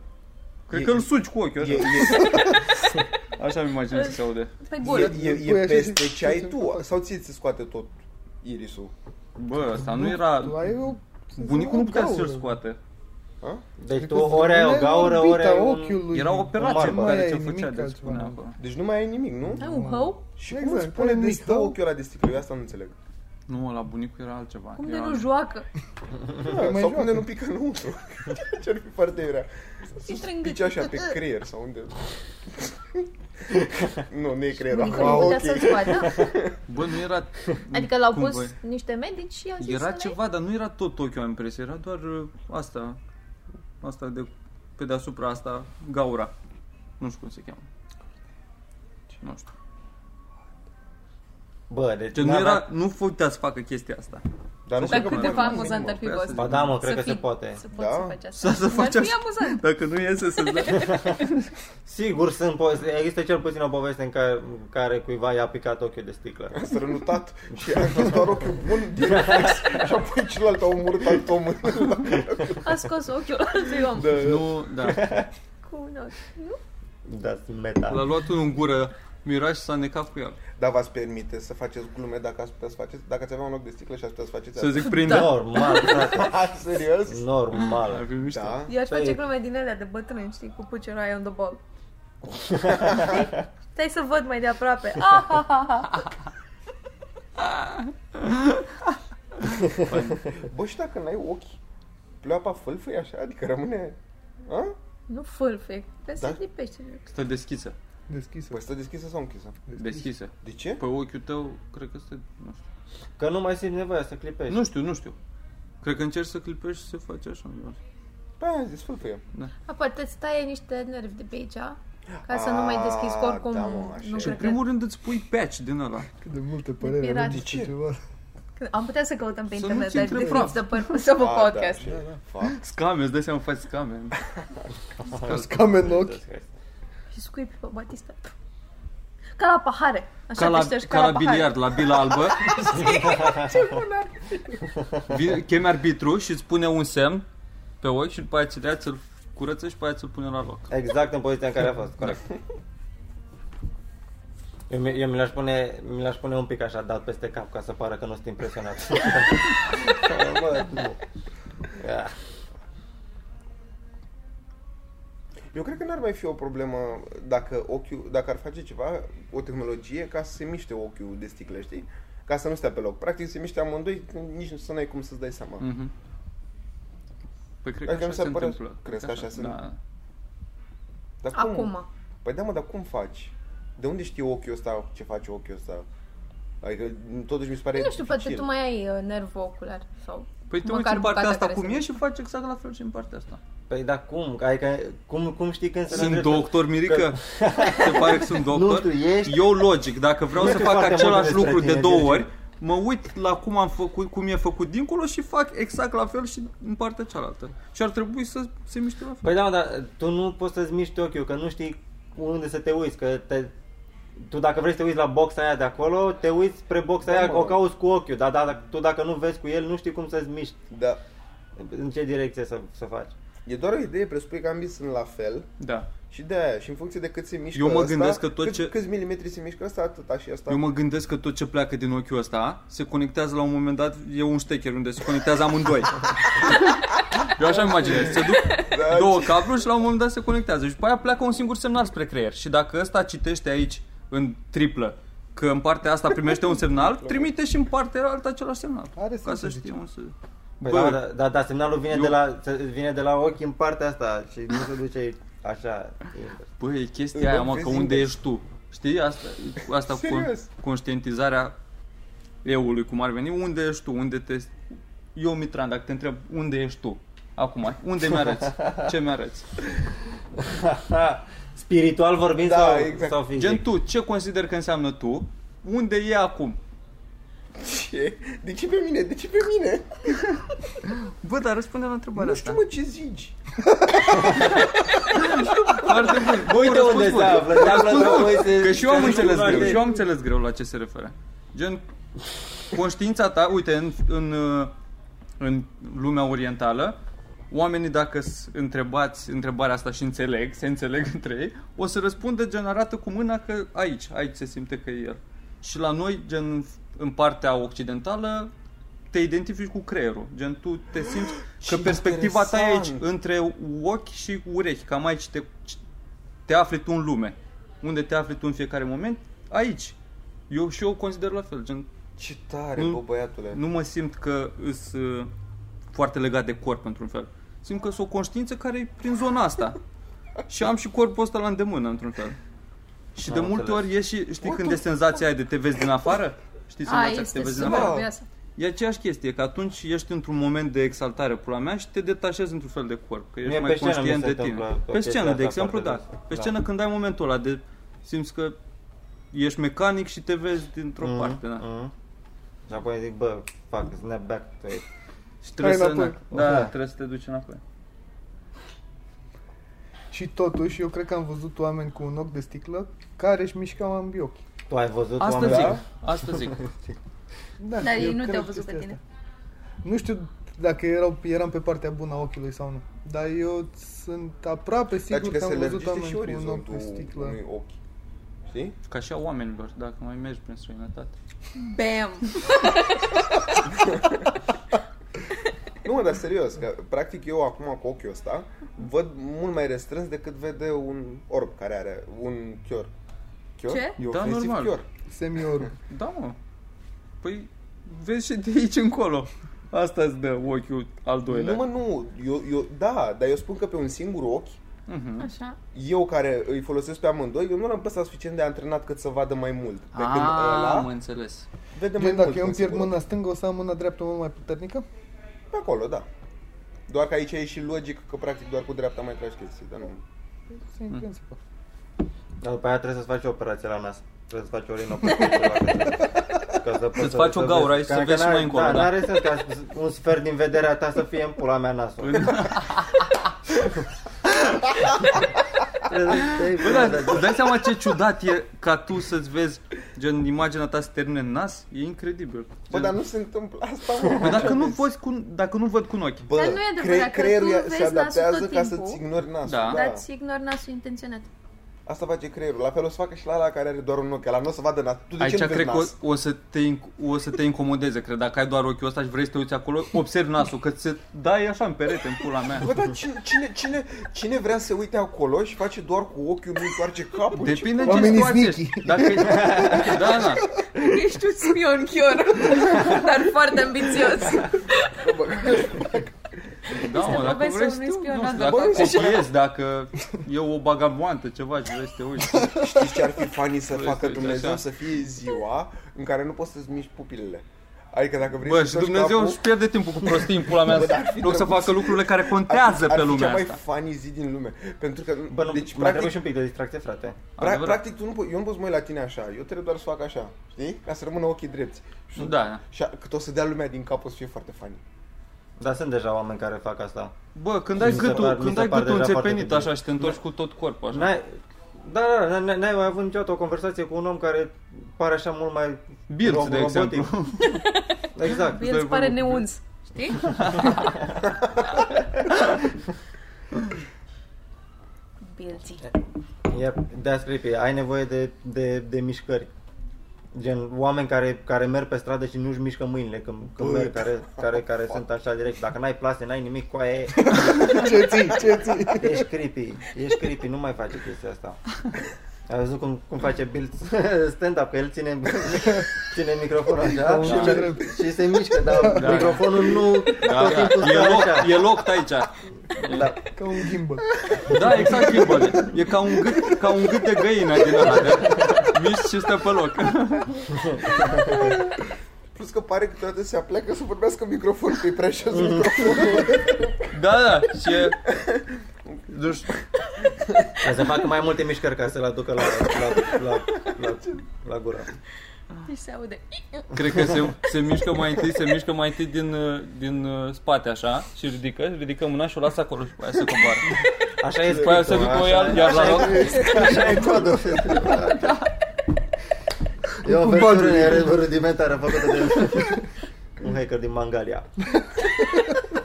Cred E- că îl suci cu ochiul E, așa. e, Așa mi imaginez că se aude. Pe e, gură. e, Pui e așa peste și- ce ai și- tu? Sau ție ți scoate tot irisul? Bă, asta nu era... Tu ai o... Bunicul nu putea gaură. să-l scoate. Ha? Deci Cred tu că ori ai o spunea gaură, ori orbita ai un... ochiului. Era o operație marbă. pe Nu care mai ți-o ai nimic făcea de altceva, spunea nu. acolo. Deci nu mai ai nimic, nu? Ai un hău? Și Exact, cum îți pune pune de mic stă hău. ochiul ăla de sticlă? Eu asta nu înțeleg. Nu, la bunicul era altceva. Cum de Era- nu joacă? Da, mai sau joacă. cum de nu pică înăuntru? Ce-ar fi foarte iurea? Intră în Pice gât. așa pe creier sau unde? nu, nu e creierul. Bunicul Ah, nu putea ok. să-l scoată. Bă, nu era... Adică l-au cum pus voi? niște medici și au zis Era să ne- ceva, dar nu era tot ochiul, am impresia. Era doar uh, asta. Asta de pe deasupra asta, gaura. Nu știu cum se cheamă. Nu știu. Bă, deci Ce nu n-avea- era, nu putea să facă chestia asta. Dar nu Dar știu că cât de mai- amuzant ar fi Păi fost. asta Ba da, mă, cred Să că se fii- poate. Să poți Da? să faci asta. Să, să faci Ar fi așa. amuzant. Dacă nu iese să Sigur, sunt po- există cel puțin o poveste în care, care cuiva i-a picat ochiul de sticlă. A strănutat și a închis doar ochiul bun din reflex și apoi celălalt a omorât alt om. A scos ochiul altui om. Da. Nu, da. Cu un ochi. Nu? Da, sunt meta. L-a luat unul în gură, Mira și s-a necat cu el. Dar v-ați permite să faceți glume dacă ați putea să faceți? Dacă ați avea un loc de sticlă și ați putea să faceți Să zic prinde. Da. Normal, frate. asta? Serios? Normal. Ar fi mișto. Da? Eu aș Păi- face glume din alea de bătrâni, știi, cu put your eye on the ball. Știi? Stai să văd mai de aproape. Ah, ha, ha, ha. Bă, și dacă n-ai ochi, pleoapa fâlfâie așa, adică rămâne... A? Nu fâlfe, pe să Da? lipește. Stă deschisă. Deschisă. Păi stă deschisă sau închisă? Deschisă. De ce? Pe ochiul tău, cred că stă, nu știu. Că nu mai simți nevoia să clipești. Nu știu, nu știu. Cred că încerci să clipești și se face așa. nu știu. Păi aia zis fâlfâie. A, poate îți taie niște nervi de pe aici, ca să nu mai deschizi, că Ah, oricum da, mă, așa nu e. Și în cred primul că... rând îți pui patch din ăla. Cât de multe păreri Pirat. avem De despre ce? ceva. Am putea să căutăm pe Să internet, nu-ți dar intre definiți praf. the purpose of a Ah, podcast. Da, și fac. Scame, îți dai seama, faci scame. Scame în ochi. Și scuipi pe Batista. Ca la pahare. Așa Ca la, te ștergi ca la biliard, la bila albă. Vi- Chemi arbitru și îți pune un semn pe ochi și după aia ți-l ia, ți-l curăță și după aia ți-l pune la loc. Exact în poziția în care a fost, corect. Eu, mi- eu mi l-aș pune, mi l-aș pune un pic așa dat peste cap ca să pară că nu sunt impresionat. Bă, nu. Ia. Eu cred că n-ar mai fi o problemă dacă, ochiul, dacă ar face ceva, o tehnologie, ca să se miște ochiul de sticlă, știi? Ca să nu stea pe loc. Practic se miște amândoi, nici nu să n-ai cum să-ți dai seama. Mhm. Păi cred Adică că mi așa se se pare- întâmplă. crezi că așa se- Da. Dar cum? Acum. Păi da, mă, dar cum faci? De unde știi ochiul ăsta ce face ochiul ăsta? Adică totuși mi se pare Nu știu, poate dificil. tu mai ai uh, nerv ocular sau Păi te măcar uiți în partea bucata asta care cum se- e și faci exact la fel și în partea asta. Păi da, cum? Adică, cum, cum știi când se Sunt îndreptă? doctor, Mirica? Se pare că sunt doctor? Nu știu, ești- Eu logic, dacă vreau Nu să știu fac foarte același multe lucru despre de tine, două Virgil. ori, mă uit la cum am făcut, cum e făcut dincolo și fac exact la fel și în partea cealaltă. Și ar trebui să se miște la fel. Păi da, mă, dar tu nu poți să-ți miști ochiul, că nu știi unde să te uiți, că te... Tu dacă vrei să te uiți la boxa aia de acolo, te uiți spre boxa Da, aia, mă. o cauți cu ochiul, dar da, tu dacă nu vezi cu el, nu știi cum să-ți miști, Da. în ce direcție să, să faci. E doar o idee, presupui că ambii sunt la fel Da. și de aia, și în funcție de cât se mișcă Eu mă ăsta, gândesc că tot cât, ce- câți milimetri se mișcă ăsta, atâta și asta. Eu mă gândesc că tot ce pleacă din ochiul ăsta se conectează la un moment dat, e un ștecher unde se conectează amândoi. Eu așa îmi imaginez. Se duc Da, două cabluri și la un moment dat se conectează. Și după aia pleacă un singur semnal spre creier. Și dacă ăsta citește aici în triplă că în partea asta primește un semnal, trimite și în partea alta același semnal. Are ca sens să să știe zicem. un să... Păi Bă, da, da, da, da, semnalul vine, eu- de la, se- vine de la ochi în partea asta și nu se duce așa. Bă, e chestia Îl aia, mă, vezi că unde invers. ești tu? Știi? Asta, asta cu Serios? conștientizarea eului, cum ar veni. Unde ești tu? Unde te... Eu, Mitran, dacă te întreb, unde ești tu? Acum, unde mi-arăți? Ce mi-arăți? Spiritual vorbind Da, sau, exact. sau fizic? Gen tu, ce consider că înseamnă tu? Unde e acum? Ce? De ce pe mine? De ce pe mine? Bă, dar răspunde la întrebarea Nu știu, asta. mă, ce zici? Foarte bun. Bă, Uite răspuns unde bun. se află, se află că voi se... Că și eu am se înțeles cunoaște. greu, și eu am înțeles greu la ce se referă. Gen, conștiința ta, uite, în, în, uh, în lumea orientală, oamenii dacă s- întrebați întrebarea asta și înțeleg, se înțeleg între ei, o să răspundă gen arată cu mâna că aici, aici se simte că e el. Și la noi, gen în partea occidentală, te identifici cu creierul. Gen, tu te simți că Ce perspectiva ta e aici, interesant. între ochi și urechi. Cam aici te, te afli tu în lume. Unde te afli tu în fiecare moment? Aici. Eu și eu o consider la fel. Gen, Ce tare, Nu- bă, băiatule. nu mă simt că îs uh, foarte legat de corp într-un fel. Simt că sunt o conștiință care e prin zona asta. și am și corpul ăsta la îndemână într-un fel. Și de Am multe înțeles. ori e și, știi când e senzația aia de te vezi din afară? Știi A, senzația că te este vezi din super afară? obvioasă. E aceeași chestie, că atunci ești într-un moment de exaltare pula mea și te detașezi într-un fel de corp, că ești Mie mai pe scenă conștient mi se de tine. întâmplă Pe chestia scenă, de asta exemplu, foarte da. des. Pe Da. scenă când ai momentul ăla de simți că ești mecanic și te vezi dintr-o Mhm, parte, da. mhm. Și apoi zic, bă, fac, snap back to it. Și trebuie Hai să, înapoi. da, Da. trebuie să te duci înapoi. Și totuși, eu cred că am văzut oameni cu un ochi de sticlă care își mișcau ambii ochi. Tu ai văzut Asta oameni? zic, Da? asta zic. Da, Dar eu ei nu cred te-au văzut pe chestia tine. asta. Nu știu dacă erau, eram pe partea bună a ochiului sau nu. Dar eu sunt aproape Dar sigur ci că că se am văzut lărgește și oameni cu un ochi orizontul de sticlă. unui ochi. Știi? Ca și a oamenilor, dacă mai mergi prin străinătate. Bam! Nu, mă, dar serios, că practic eu acum cu ochiul ăsta văd mult mai restrâns decât vede un orb care are un chior. Chior? Ce? E Da, ofensiv normal. chior. Semi-orb. Da, mă. Păi, vezi și de aici încolo. Asta îți dă ochiul al doilea. Nu, mă, nu. Eu, eu, da, dar eu spun că pe un singur ochi, Mhm. Așa. eu care îi folosesc pe amândoi, eu nu l-am păstrat suficient de antrenat cât să vadă mai mult. Pe când Ah, am ăla înțeles. vede mai Gen, mult. dacă eu pe un îmi pierd singur ochi. mâna stângă, o să am mâna dreaptă mult mai puternică? Pe acolo, da. Doar că aici e și logic că practic doar cu dreapta mai tragi chestii, dar nu. Să în principiu. Dar după aia trebuie să-ți faci o operație la nas. Trebuie să faci o rinoplastie. Ca să poți Să-ți faci o gaură aici, ca- să că vezi și n-are- mai încolo, Da, da. n-are sens ca un sfert din vederea ta să fie în pula mea nasul. Bă, dar îți dai seama ce ciudat e ca tu să-ți vezi gen imaginea ta să termine în nas? E incredibil. Bă, Gen- dar nu se întâmplă asta, mă. Păi dacă nu, văd cu, dacă nu văd cu un ochi. Bă, Dar nu e adevărat că creierul tu ia- vezi se nasul adaptează tot ca timpul. să-ți ignori nasul. Da. Da. Dar ți ignori nasul intenționat. Asta face creierul. La fel o să facă și la ăla care are doar un ochi. La nu o să vadă nas. Tu de Aici ce nu vezi cred că nas? o, o, să te, inc- o să te incomodeze, cred. Dacă ai doar ochiul ăsta și vrei să te uiți acolo, observi nasul, că ți se dai așa în perete, în pula mea. Bă, dar cine, cine, cine, cine vrea să uite acolo și face doar cu ochiul, nu întoarce capul? Depinde Ce- ce Oamenii situație sneaky. ești. Dacă ești... Da, da. Ești un spion chior, dar foarte ambițios. Da, mă, dacă povestea vrei să unui te spion nu știu, al dacă Bă, copiezi, dacă e o bagaboantă, ceva și vrei să te uiți. Știți ce ar fi funny să Vrei facă să uiți Dumnezeu așa. să fie ziua în care nu poți să-ți miști pupilele? Adică dacă vrei Bă, să și torci Dumnezeu capul, își pierde timpul cu prostii în pula mea, Bă, dar ar fi în loc să drăguț. facă lucrurile care contează ar pe fi lumea cea mai asta. funny zi din lume. Pentru că, Bă, nu, deci, mai trebuie practic, și un pic de distracție, frate. pra, Adevărat. practic tu nu, po- eu nu pot să mă uit la tine așa. Eu trebuie doar să fac așa. Știi? Ca să rămână ochii drepți. Și, Da, da. și a- cât o să dea lumea din cap o să fie foarte funny. Dar sunt deja oameni care fac asta. Bă, când Mi ai se gâtul, par- mi când se ai par gâtul deja foarte înțepenit debil. așa și te întorci cu tot corpul așa. N-ai, da, da, da, n-ai mai avut niciodată o conversație cu un om care pare așa mult mai Bilț, ro- de robotic. exemplu. Exact. El îți pare neuns. Știi? Bilții. E, that's creepy. Ai nevoie de, de, de mișcări. Gen, oameni care, care merg pe stradă și nu-și mișcă mâinile când, când Bă, merg, care, care, care sunt așa direct. Dacă n-ai plase, n-ai nimic cu aia, e- Ce ții, ce ții? ești creepy. Ești creepy, nu mai face chestia asta. Ai văzut cum, cum face Bill stand-up, că el ține, ține microfonul așa un și, cerem. și se mișcă, dar Da. microfonul nu Da, tot timpul da. E, stă loc, așa. e loc aici. Da. Ca un gimbal. Da, exact gimbal. E ca un gât, ca un gât de găină din ăla. De miști și stă pe loc. Plus că pare că câteodată se apleacă să vorbească în microfon, că e prea șos microfonul. Da, da. Și e... Nu știu. Ca să facă mai multe mișcări ca să-l aducă la, la, la, la, la gură. Și se aude. Cred că se, se mișcă mai întâi, se mișcă mai întâi din, uh, din uh, spate așa și ridică, ridică mâna și o lasă acolo și după aia se coboară. Așa e După aia se duc cu ea, iar la loc. Așa e codul. E o versiune rudimentară făcută de un hacker din Mangalia.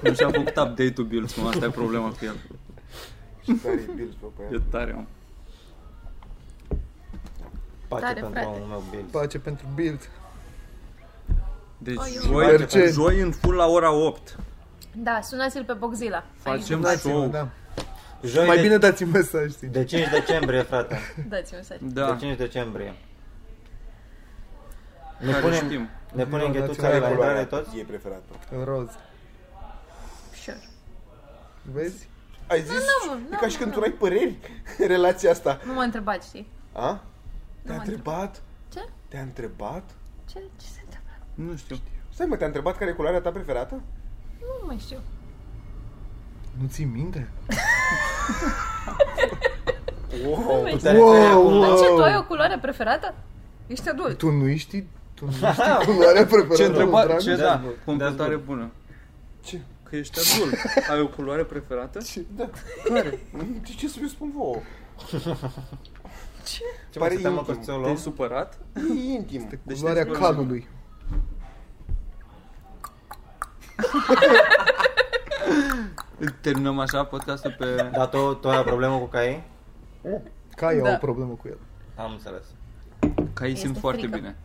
Nu și-a făcut update-ul Bills, mă, asta e problema cu el. Și care e Bills, bă, pe E ea. tare, mă. Pace Tare, pentru frate. omul meu Bill. Pace pentru build. Deci Oi, joi, Merge. joi în full la ora 8. Da, sunați-l pe Boxila. Facem Dați-mă, show. da. Joi Mai de, bine dați-mi mesaj, știi. de 5 decembrie, frate. Dați-mi mesaj. Da, De 5 decembrie. Ne care punem, știm. ne punem Nu, ghetuța dați-mi la Care intrare culoare toți? e preferată? Roz. Sure. Vezi? Ai zis? nu, e nu, ca și când nu. tu n-ai păreri în relația asta. Nu m-a întrebat, știi? A? Te-a m-a întrebat? Ce? Te-a întrebat? Ce, ce se întâmplă? Nu știu. Stai mă, te-a întrebat care e culoarea ta preferată? Nu mai știu. Nu ții minte? Wow! Tu te referi acum Dar la... ce, tu ai o culoare preferată? Ești adult. Tu nu știi? Tu nu știi culoarea preferată? Ce întreba? dragă? Ce Da, da? bă. Completare bună. Ce? Că ești adult. Ai o culoare preferată? Ce? Da. Care? De ce să vi spun vouă? Ce Pare mă stăm mă că intim. ți-o Te-ai luăm? supărat? E intim. Deci Culoarea te-ai calului. Terminăm așa podcastul pe... Dar tu, tu ai o problemă cu caii? Cai au Da. o problemă cu el. Am înțeles. Ca ei simt Este foarte frică. bine.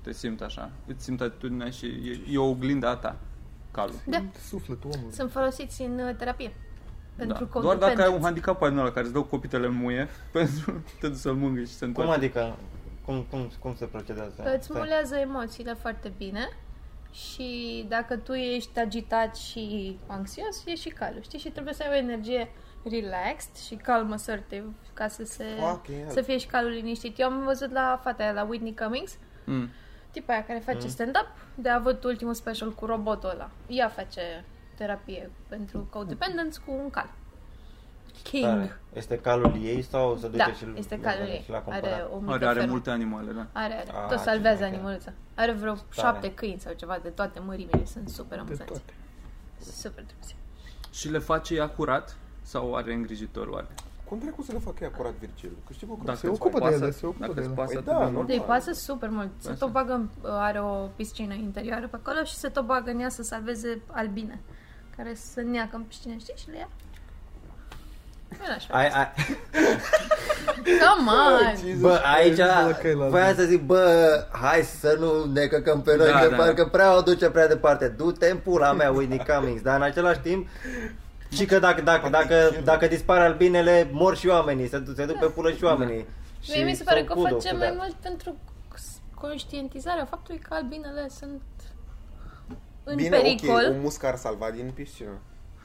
Te simt așa. Îți simt atitudinea și e, e o oglindă a ta. Calul. Da. Sufletul omului. Sunt folosiți în uh, terapie. Pentru Da. Doar dacă ai un codependenți. handicap al ăla care îți dă copitele în muie pentru te duci să-l mângâi și se Cum întoarce. adică? Cum, cum, cum se procedează? Îți Stai. mulează emoțiile foarte bine și dacă tu ești agitat și anxios, e și calul, știi? Și trebuie să ai o energie relaxed și calm assertive ca să, se, Fucking hell. să fie și calul liniștit. Eu am văzut la fata aia, la Whitney Cummings, Mm. Tipa aia care face stand-up, de a avut ultimul special cu robotul ăla. Ea face terapie pentru codependence cu un cal. King. Tare. Este calul ei sau se duce Da, și este calul ei. și la Are cumpărat? o mică Are, are fermă. multe animale, da. Are, are. Ah, Tot ce salvează șmecher. animăluța. Are vreo șapte câini sau ceva de toate mărimile. Sunt super De amuzanți. toate. Super drăguți. Și le face ea curat? Sau are îngrijitor oare? Cum dracu să le facă ea curat Virgil? Că știi, bă, cum Dacă se îți ocupă ocupă de pasă- ele, se ocupă dacă de îți ele. pasă Păi atât da, de nu- mult. De îi pasă super mult. Se Pasă. tot bagă, în- are o piscină interioară pe acolo și se tot bagă în ea să salveze albine. Care să neacă în piscină, știi? Și le ia. Nu așa. Ai, ai, Come on! bă, aici la căi la voiam să zic, bă, hai să nu ne căcăm pe noi, Da, că da. parcă prea o duce prea departe. Du-te în pula mea, Whitney Cummings, dar în același timp și că dacă, dacă, dacă, dacă dispare albinele, mor și oamenii, se, duc- se duc pe pulă și oamenii. Și Mie mi se pare so că o kudos face to mai that. mult pentru conștientizarea faptului că albinele sunt în Bine, pericol. ok, un muscar salvat din piscină.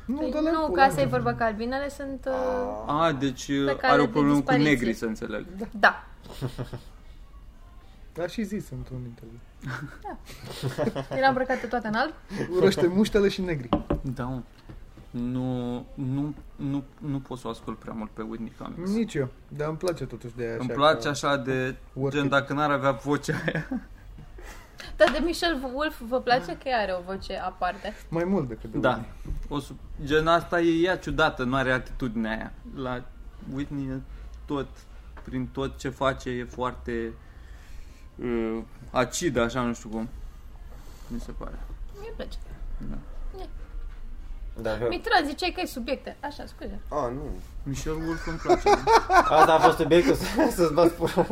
Nu, Păi dar nu, ca asta e vorba că albinele sunt... Uh, A, deci Pe cale are o de problemă cu dispariție. negri, să înțeleg. da. Dar și zis într-un interviu. Era îmbrăcată toată în alb. Urăște muștele și negri. Da, mă. Nu, nu, nu, nu pot să o ascult prea mult pe Whitney Cummings. Nici eu. Dar îmi place totuși de ea. Îmi așa place că- așa de, Worth gen, it. dacă n-ar avea vocea aia. Dar de Michelle Wolf vă place că ea are o voce aparte? Mai mult decât de Da. Whitney. O să, gen asta e ea ciudată, nu are atitudinea aia. La Whitney e tot, prin tot ce face e foarte uh, acidă, așa, nu știu cum. Mi se pare. Mie îmi place. Da, eu- Mitran, ziceai că ai subiecte. Așa, scuze. A, nu. Michelle Wolf îmi place. Asta a fost subiectul să- să-ți bat pula.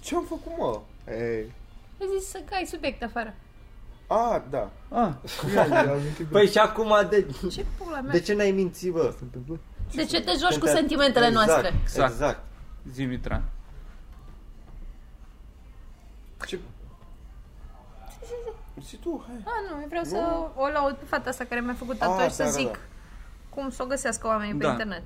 Ce am făcut, mă? Ei. Ai zis să că ai subiecte afară. A, da. ah, Ia, ia, amintit Păi și acum de, Ce pula mea? de ce n-ai mințit, bă? se întâmplă. De ce te joci cu Când te- sentimentele exact, noastre? Exact. Exact. zi Mitran. Ce... Zi tu, hai. Ah, nu, eu vreau să o laud pe fata asta care mi-a făcut tatuaj Ah, să da, da, zic da. cum să o găsească oamenii pe Da. internet.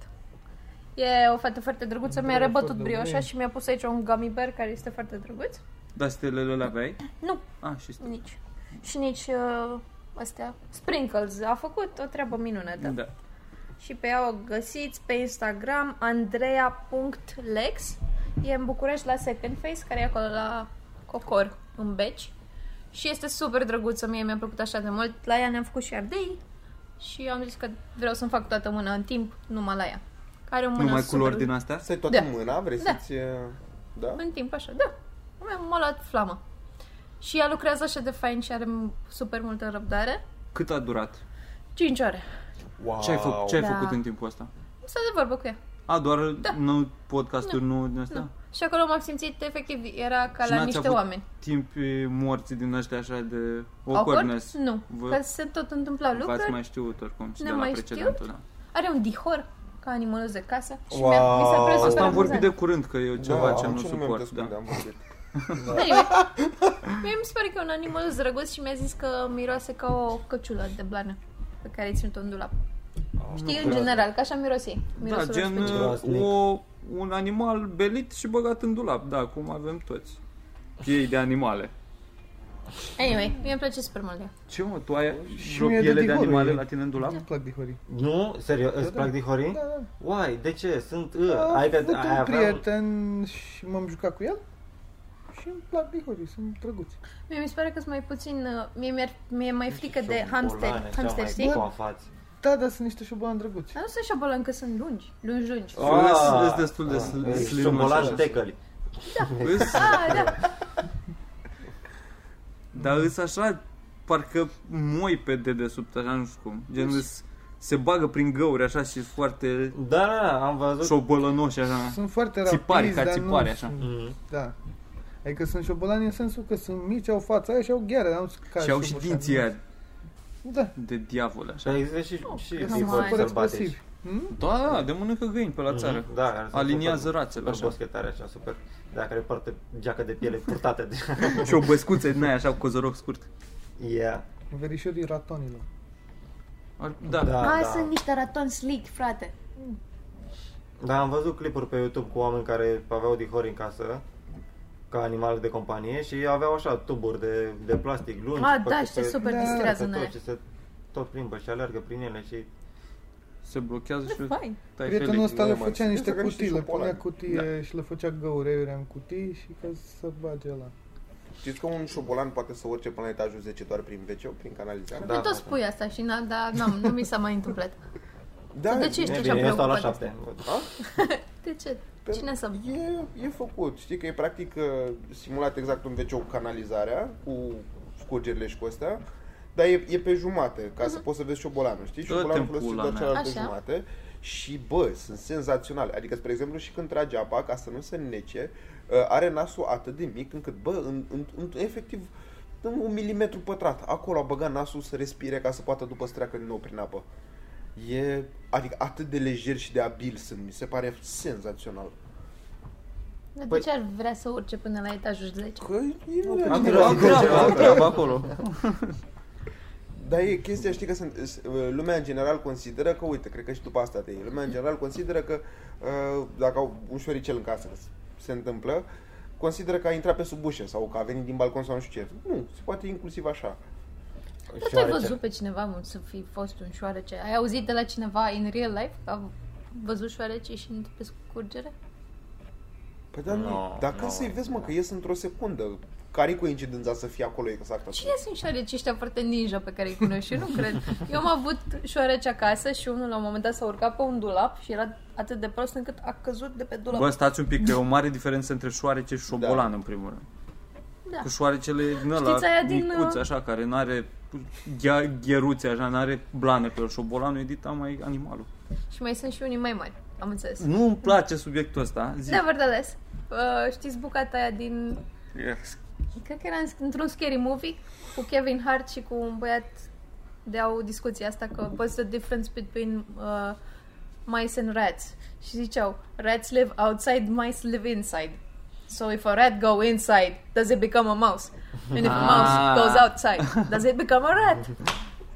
E o fată foarte drăguță, mi-a Da, rebătut foarte brioșa bine. și mi-a pus aici un gummy bear care este foarte drăguț. Dar stelele le aveai? Nu, Ah, și stele. nici. Și nici uh, astea, sprinkles. A făcut o treabă minunată. Da. Și pe ea o găsiți pe Instagram andrea.lex E în București la Second Face, care e acolo la Cocor, în Beci. Și este super drăguță, mie mi-a plăcut așa de mult. La ea ne-am făcut și ardei și am zis că vreau să-mi fac toată mâna în timp, numai la ea. Care o mână Numai super... culori din astea? Să ai toată Da. mâna, vrei Da. să-ți... uh, Da? În timp, așa, da. M-a m-a luat flamă. Și ea lucrează așa de fain și are m- super multă răbdare. Cât a durat? 5 ore. Wow. Ce ai, fă- ce ai Da. făcut în timpul ăsta? Stă de vorbă cu ea. A, doar nu podcasturi, nu, din astea? Nu. Și acolo m-am simțit efectiv, era ca Și la n-ați niște avut oameni. Timp e, morți din ăștia așa de Awkward? awkwardness. Nu, Vă- că se tot întâmplau V-ați lucruri. mai știut oricum și Ne de la mai precedentul, da. Are un dihor ca animalul de casă. Și Wow. mi-a, mi s-a părut super Asta am vorbit de amuzant. curând, că e ceva ce nu ce mi-am suport. descurs Da. de am vorbit. Anyway, mie mi se pare că e un animal drăguț și mi-a zis că miroase ca o căciulă de blană pe care îi ținut în dulap. Știi, în general, că așa miroase ei. Da, Mirosul gen special. Groaznic. o, un animal belit și băgat în dulap, da, cum avem toți. Piei de animale. Anyway, mie îmi place super mult de ea. Ce mă, tu ai Și vreo mie de piele de dihorii. animale la tine în dulap? Îmi plac dihorii. Nu? Serios? Îți Da, plac da. dihorii? Da, da. Uai, de ce? Sunt... Uh, Am ai că avut ai un avea... prieten și m-am jucat cu el și îmi plac dihorii, sunt drăguți. Mie mi se pare că sunt mai puțin... uh, Mie mi-e, mi-e mai frică de Șobolane, hamster, așa hamster mai știi? Coafați. Da, dar sunt niște șobolani drăguți. Dar nu sunt șobolani, că sunt lungi, lungi, lungi. Ah, Îs destul de sl- Ești slim Șobolan așa. tecăli. Îs, Ah, da. dar îs așa, parcă moi pe dedesubt, așa, nu știu cum. Gen, îs, se bagă prin găuri așa și foarte Da, da, da, am văzut. șobolănoși așa. Sunt foarte rapizi, Țipari, ca dar țipari, nu așa. sunt- Mhm. Da. Adică sunt șobolani în sensul că sunt mici, au fața aia și au gheare, dar nu sunt ca Și au și șobolani. dinții aia Da. de diavol Și așa. există și, și că dihori sunt Super sălbatici. explosivi. Hmm? Da, da, de mănâncă găini pe la țară. Mhm, Da, care sunt Aliniază super- rațele super așa. boschetare așa, super. Da, care poartă geacă de piele purtată de... Și o băscuță din aia așa cu cozoroc scurt. Yeah. Verișorii ratonilor. Ar- Da. Da, Ah, da. sunt niște ratoni slick, frate. Da, am văzut clipuri pe YouTube cu oameni care aveau dihori în casă ca animal de companie și aveau așa tuburi de, de plastic lungi. Ah, pe da, care și te se- super Da, distrează se în tot, aia. și se tot plimbă și alergă prin ele și... Se blochează și Fain. tai Prietenul felic. ăsta le mă, făcea știu niște că niște cutii, le șobolani. punea cutie și le făcea găureiuri în cutii și ca să bage la. Știți că un șobolan poate să urce până la etajul 10 doar prin wc prin canalizare? Da, Eu tot da, spui asta și n-am, dar n-am, nu mi s-a mai întâmplat. Da, de ce ești E așa bine, eu stau la preocupat? șapte. De ce? Pe- Cine să... E, e făcut. Știi că e practic uh, simulat exact un wc cu canalizarea, cu scurgerile și cu astea, dar e, e pe jumate, ca să poți să vezi șobolanul, știi? Dă-te Șobolanul în folosește pula doar mea. cealaltă Așa. jumate și, bă, sunt senzaționale. Adică, spre exemplu, și când trage apa, ca să nu se nece, uh, are nasul atât de mic încât, bă, în, în, în, efectiv, în un milimetru pătrat. Acolo a băgat nasul să respire ca să poată după să treacă din nou prin apă. E, adică atât de lejer și de abil sunt, mi se pare senzațional. Dar de Păi- ce ar vrea să urce până la etajul 10? Că e, Am treabă, am treabă acolo. Dar e chestia, știi că sunt, s- lumea în general consideră că, uite, cred că și după asta te iei, lumea în general consideră că uh, dacă au un șoricel în casă se întâmplă, consideră că a intrat pe sub ușă sau că a venit din balcon sau nu știu ce. Nu, se poate inclusiv așa. Dar tu ai văzut pe cineva mă, să fi fost un șoarece? Ai auzit de la cineva in real life că a văzut șoarece și pe scurgere? Păi da, nu, No, dacă no. să-i vezi, mă, că ies într-o secundă. Care coincidența să fie acolo exact așa? Cine sunt șoareci ăștia foarte ninja pe care îi cunoști? Eu nu cred. Eu am avut șoareci acasă și unul la un moment dat s-a urcat pe un dulap și era atât de prost încât a căzut de pe dulap. Bă, stați un pic, că e o mare diferență între șoarece și șobolan, în primul rând. Da. Cu șoarecele din ăla, Știți aia din, micuț, uh, așa, care n-are ghea- gheruțe, așa, n-are blană pe el. Șobolanul e dita mai animalul. Și mai sunt și unii mai mari, am înțeles. Nu îmi place subiectul ăsta, zi. Nevertheless, uh, știți bucata aia din... Yes. Cred că era în- într-un scary movie cu Kevin Hart și cu un băiat de au discuția asta că what's the difference between uh, mice and rats? Și ziceau, rats live outside, mice live inside. So if a rat go inside, does it become a mouse? And if a mouse Ah. goes outside, does it become a rat?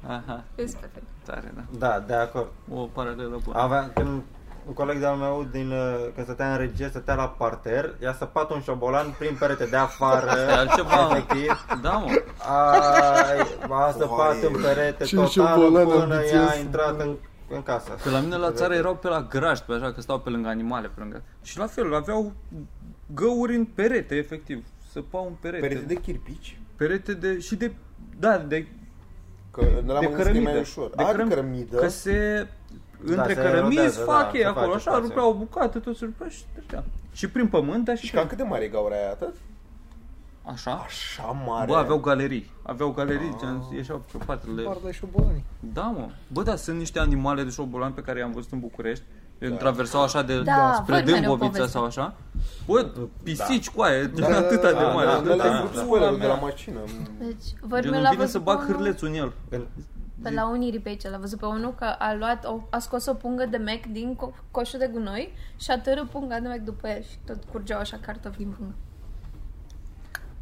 Aha, It's perfect. tare, da. Da, de acord. O paralelă bună. Avea, când un coleg de-al meu, din, uh, când stătea în regie, stătea la parter, i-a săpat un șobolan prin perete de afară, Asta e altceva. efectiv. Da, mă. A, a săpat Vai. în perete Ce total șobolan până ambițios. i-a intrat în, în casă. Pe la mine la țară erau pe la grajd, pe așa, că stau pe lângă animale, pe lângă. Și la fel, aveau găuri în perete, efectiv. Săpau în perete. Perete de chirpici? perete de, și de, da, de, Că n-am de gândit că e mai cărămidă. ușor. De A, cărăm- cărămidă. Că se, între se cărămizi erodează, fac da, ei se acolo, face așa, spațiu. rupeau o bucată, tot se rupea și trăgea. Și prin pământ, dar și, Și prin... cam cât de mare e gaura aia, atât? Așa? Așa mare. Bă, aveau galerii. Aveau galerii, Ah. gen, ieșeau pe patele. Barda și șobolanii. Da, mă. Bă, da, sunt niște animale de șobolan pe care i-am văzut în București. Da. Traversau așa de Da, spre văd mereu Dâmbovița povestea. sau așa. Bă, pisici cu aia, gen atâta de Da, mare. da, Atâta da, de da, mare. da, spoilerul de la mașină. Deci, Gen, văd îmi l-a vine să văzut bag pe unul- hârlețul în el. Pe la Unirii pe aici, l-a văzut pe unul că a luat, o, a scos o pungă de Mac din co- coșul de gunoi și a tărât punga de Mac după el și tot curgeau așa cartofi din pungă.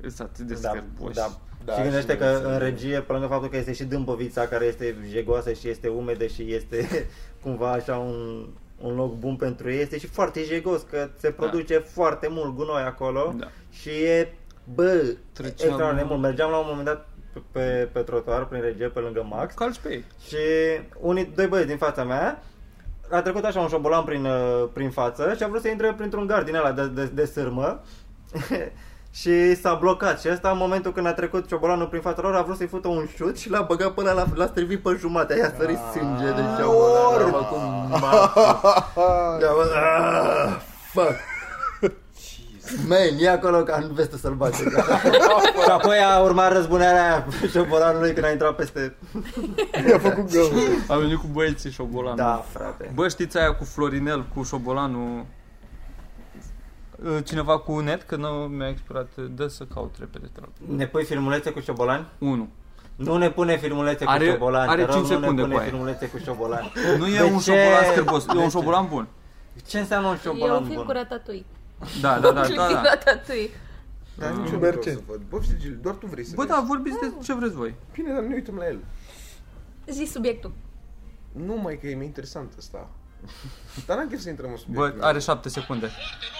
Sunt atât de Da, scârboși. da. Da, și gândește și că vezi, în regie, pe lângă faptul că este și Dâmbovița, care este jegoasă și este umedă și este cumva așa un, un loc bun pentru ei, este și foarte jegos, că se produce foarte mult gunoi acolo Da. și e, bă, Treceam- extraordinar de mult. Mergeam la un moment dat pe, pe, pe trotuar, prin regie, pe lângă Max Calci pe ei. și unii, doi băieți din fața mea a trecut așa un șobolan prin, uh, prin față și a vrut să intre printr-un gard din ăla de, de, de sârmă și s-a blocat și ăsta în momentul când a trecut șobolanul prin fața lor a vrut să-i fută un șut și l-a băgat până la, l-a strivit pe jumate, aia a sărit sânge de șobolan. Am făcut maxim. I-am văzut, "Ah, Fuck. Man, e acolo ca în vestă sălbatică. și apoi a urmat răzbunarea aia șobolanului când a intrat peste... I-a făcut gău. A venit cu băieții șobolan. Da, frate. Bă, știți aia cu Florinel, cu șobolanul? Uh, Cineva cu net, că nu mi-a expirat, dă să caut repede, te rog. Ne pui filmulețe cu șobolani? 1. Nu ne pune filmulețe Are- cu șobolani, are te rog, 5 nu ne secunde pune cu aia. filmulețe cu șobolani. Nu e De un ce? șobolan scârbos, e De un ce? șobolan bun. Ce înseamnă un e șobolan un film bun? cu ratatui. Da, da, da, Clip da. din da. ratatui. Dar nici eu nu Merge. vreau să văd. Bă, știi, Gil, doar tu vrei să Bă, vezi. da, vorbiți de ce vreți voi. Bine, dar nu ne uităm la el. Zi subiectul. Nu mai că e mai interesant ăsta. Dar n-am chef să intrăm în subiect. Bă, are 7 secunde.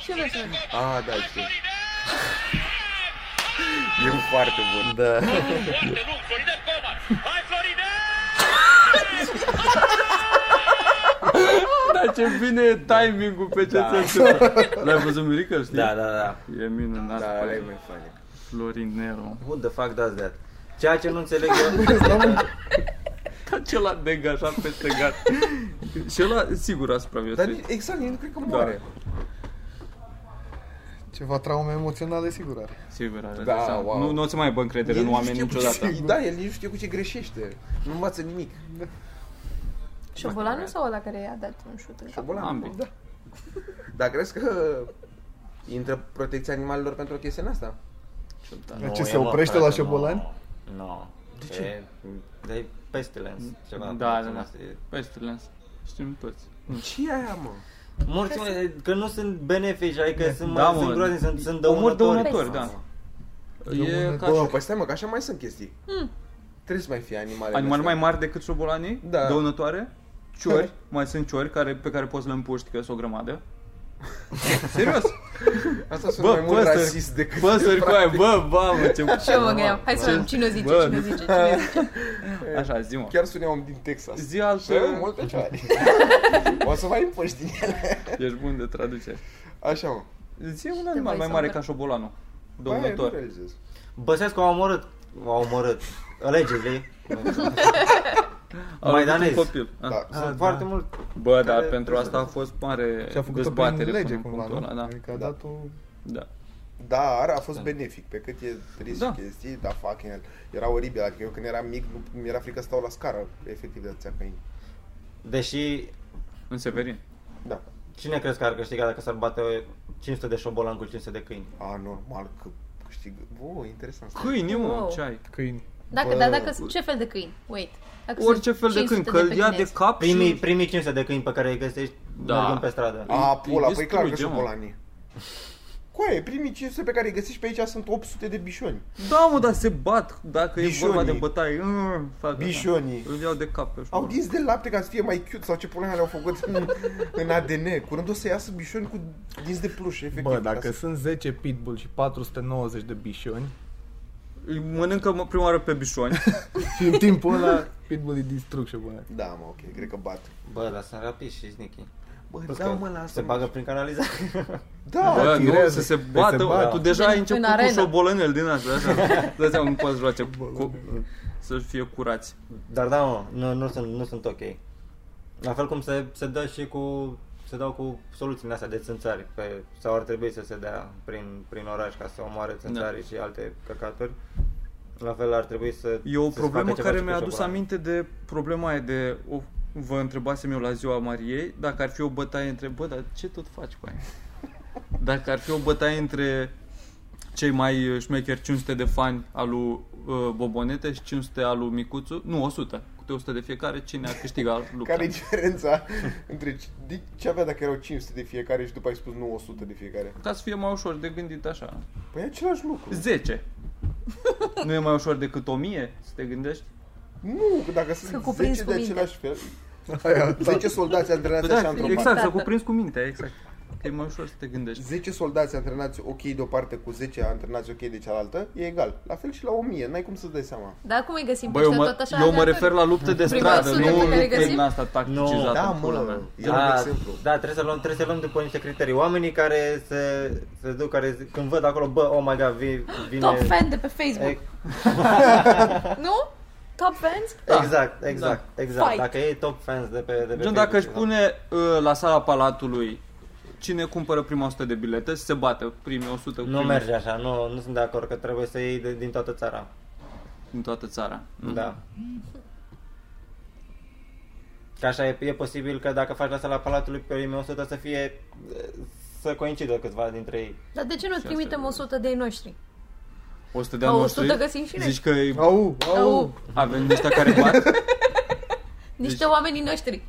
Ce vrei să vezi? Ah, da, știu. E foarte bun. Da. Da, ce bine timing-ul pe ce Da. ți L-ai văzut Mirica, știi? Da, da, da. E minunat. Da, bă. ăla e mai funny. Florin Nero. Who the fuck does that? Ceea ce nu înțeleg eu... Ca celălalt de așa peste gat. Și ăla sigur a Dar supraviețuit. exact, eu nu cred că Da. moare. Ceva traume emoționale sigur are. Sigur are Da, de seama. wow. Nu, nu o să mai aibă încredere în nu oameni știe cu niciodată. Ce, da, el nici nu știe cu ce greșește. Nu învață nimic. Șobolanul sau ăla care i-a dat un șut în cap? Șobolan. Ambii. Da. Dar crezi că intră protecția animalelor pentru o chestie în asta? De ce Nu, se e, mă, oprește frate, la șobolani? Nu. No. De ce? E, de pestilence, ceva. Da, da, da. E- Pestilence. Știm toți. ce e aia, mă? Morți, mă, că nu sunt benefici, adică sunt, Da, da, mă. sunt groaznici, sunt, sunt Omor dăunători. dăunători, da. E ca Bă, și păi stai mă, că așa mai sunt chestii. Trebuie să mai fie animale. animale mai astea. mari decât șobolanii, Da. dăunătoare, ciori, mai sunt ciori care, pe care poți să le împuști, că sunt o grămadă. Serios. Asta sună Bă, mai mult păsări, rasist decât... păsări cu aia, bă, mamă, ce... Și eu mă gândeam, hai să Ce- vedem cine o zice, Bă. cine o zice, cine o zice. Așa, zi mă. Chiar sunea om din Texas. Zi altă... Și multe cioare. o să mai împuști din ele. Ești bun de traducere. Așa, mă. Zi un animal voi mai să mare văd. ca șobolanul. Bă, aia nu Dăunător. realizez. Băsescu au omorât. Au omorât. Allegedly. Au Maidanezi. avut un copil. Ah. Da. Sunt foarte mult. Bă, dar Care- pentru asta a fost mare Și a făcut-o dezbatere prin lege până în cumva, punctul nu? ăla, da. Adică a Da. dat o... Da. Dar a fost benefic, pe cât e trist Da. da. chestii, dar fucking hell. Era oribil, adică eu când eram mic, nu, mi-era frică să stau la scară, efectiv, de atâția câini. Deși, În Severin. Da. cine crezi că ar câștiga dacă s-ar bate 500 de șobolan cu 500 de câini? A, normal că câștig. Bă, interesant. Câini, mă, Wow. ce ai? câini. Dacă, Bă. dar dacă, ce fel de câini? Wait. Dacă Orice sunt fel de câini, 500 că îl ia de pechinezi. cap Primii, și... primii 500 de câini pe care îi găsești Da. mergând pe stradă. A, Îi- pula, îi păi clar că distruge, mă. șobolanii. Coaie, primii 500 pe care îi găsești pe aici sunt 800 de bișoni. Da, mă, dar se bat dacă e Bișonii. vorba de bătaie. Mm, fac așa. Bișonii. Îl iau de cap pe Au șobolan. dinți de lapte ca să fie mai cute sau ce pula le-au făcut în, în ADN. Curând o să iasă bișoni cu dinți de pluș, efectiv. Bă, ca dacă să- sunt 10 pitbull și 490 de bișoni Îi mănâncă mă, prima oară pe bișoni. și în timpul ăla pitbull îi distrug și bune. Da, mă, ok, cred că bat. Bă, dar sunt rapizi și sneaky. Bă, Plus da, că mă, lasă se bagă prin canalizare. Da, Bă, nu, tirează. să se Păi bată, se bă, bată. tu deja ai În început cu arena. șobolănel din asta, așa. Dă seama, nu poți lua ce cu, să fie curați. Dar da, mă, nu, nu, sunt, nu sunt ok. La fel cum se, se dă și cu se dau cu soluțiile astea de țânțari pe, sau ar trebui să se dea prin, prin oraș ca să omoare țânțarii și alte căcaturi. La fel ar trebui să E o să se problemă facă ceva care și cu mi-a adus șobolanul. aminte de problema aia de o, vă întrebasem eu la ziua Mariei dacă ar fi o bătaie între bă, dar ce tot faci cu aia? Dacă ar fi o bătaie între cei mai uh, șmecheri 500 de fani al lui uh, Bobonete și 500 al lui Micuțu, nu 100, câte 100 de fiecare, cine ar câștiga lupta? Care e diferența între ce- de ce avea dacă erau 500 de fiecare și după ai spus nu 100 de fiecare? Ca să fie mai ușor de gândit așa. Păi e același lucru. 10. nu e mai ușor decât 1000 să te gândești? Nu, că dacă sunt cuprins 10 cu de minte. același fel. 10 soldați antrenați Păi așa da, într-o exact, parte. să Tată. cuprins cu mintea, exact. Că e mai ușor să te gândești. 10 soldați antrenați ok de o parte cu 10 antrenați ok de cealaltă, e egal. La fel și la 1000, n-ai cum să-ți dai seama. Dar cum îi găsim Băi, pe eu ăștia mă, tot așa eu mă aleatoriu? refer la lupte de Prima stradă, sută nu pe care lupte găsim? din asta tacticizată. Da, în pula mă, mea. era un exemplu. Da, trebuie să luăm, trebuie să luăm după niște criterii. Oamenii care se, se duc, care zi- când văd acolo, bă, oh my god, vi- vine... Top fan de pe Facebook. E- Nu? Top fans? Exact, exact, exact. Fight. Dacă e top fans de pe, de pe Gen, dacă își Facebook, pune uh, la sala Palatului cine cumpără prima 100 de bilete, să se bată primii 100 Nu primii merge așa, nu, nu sunt de acord că trebuie să iei de, din toată țara. din toată țara. Mhm. Da. Că așa e, e posibil că dacă faci la sala Palatului pe primii 100 să fie să coincidă câțiva dintre ei. Dar de ce nu trimitem 100 de ei noștri? 100 de Ca ani 100 noștri, găsim și noi. zici că îi- Au, au. Au, avem niște care bat? niște oamenii noștri.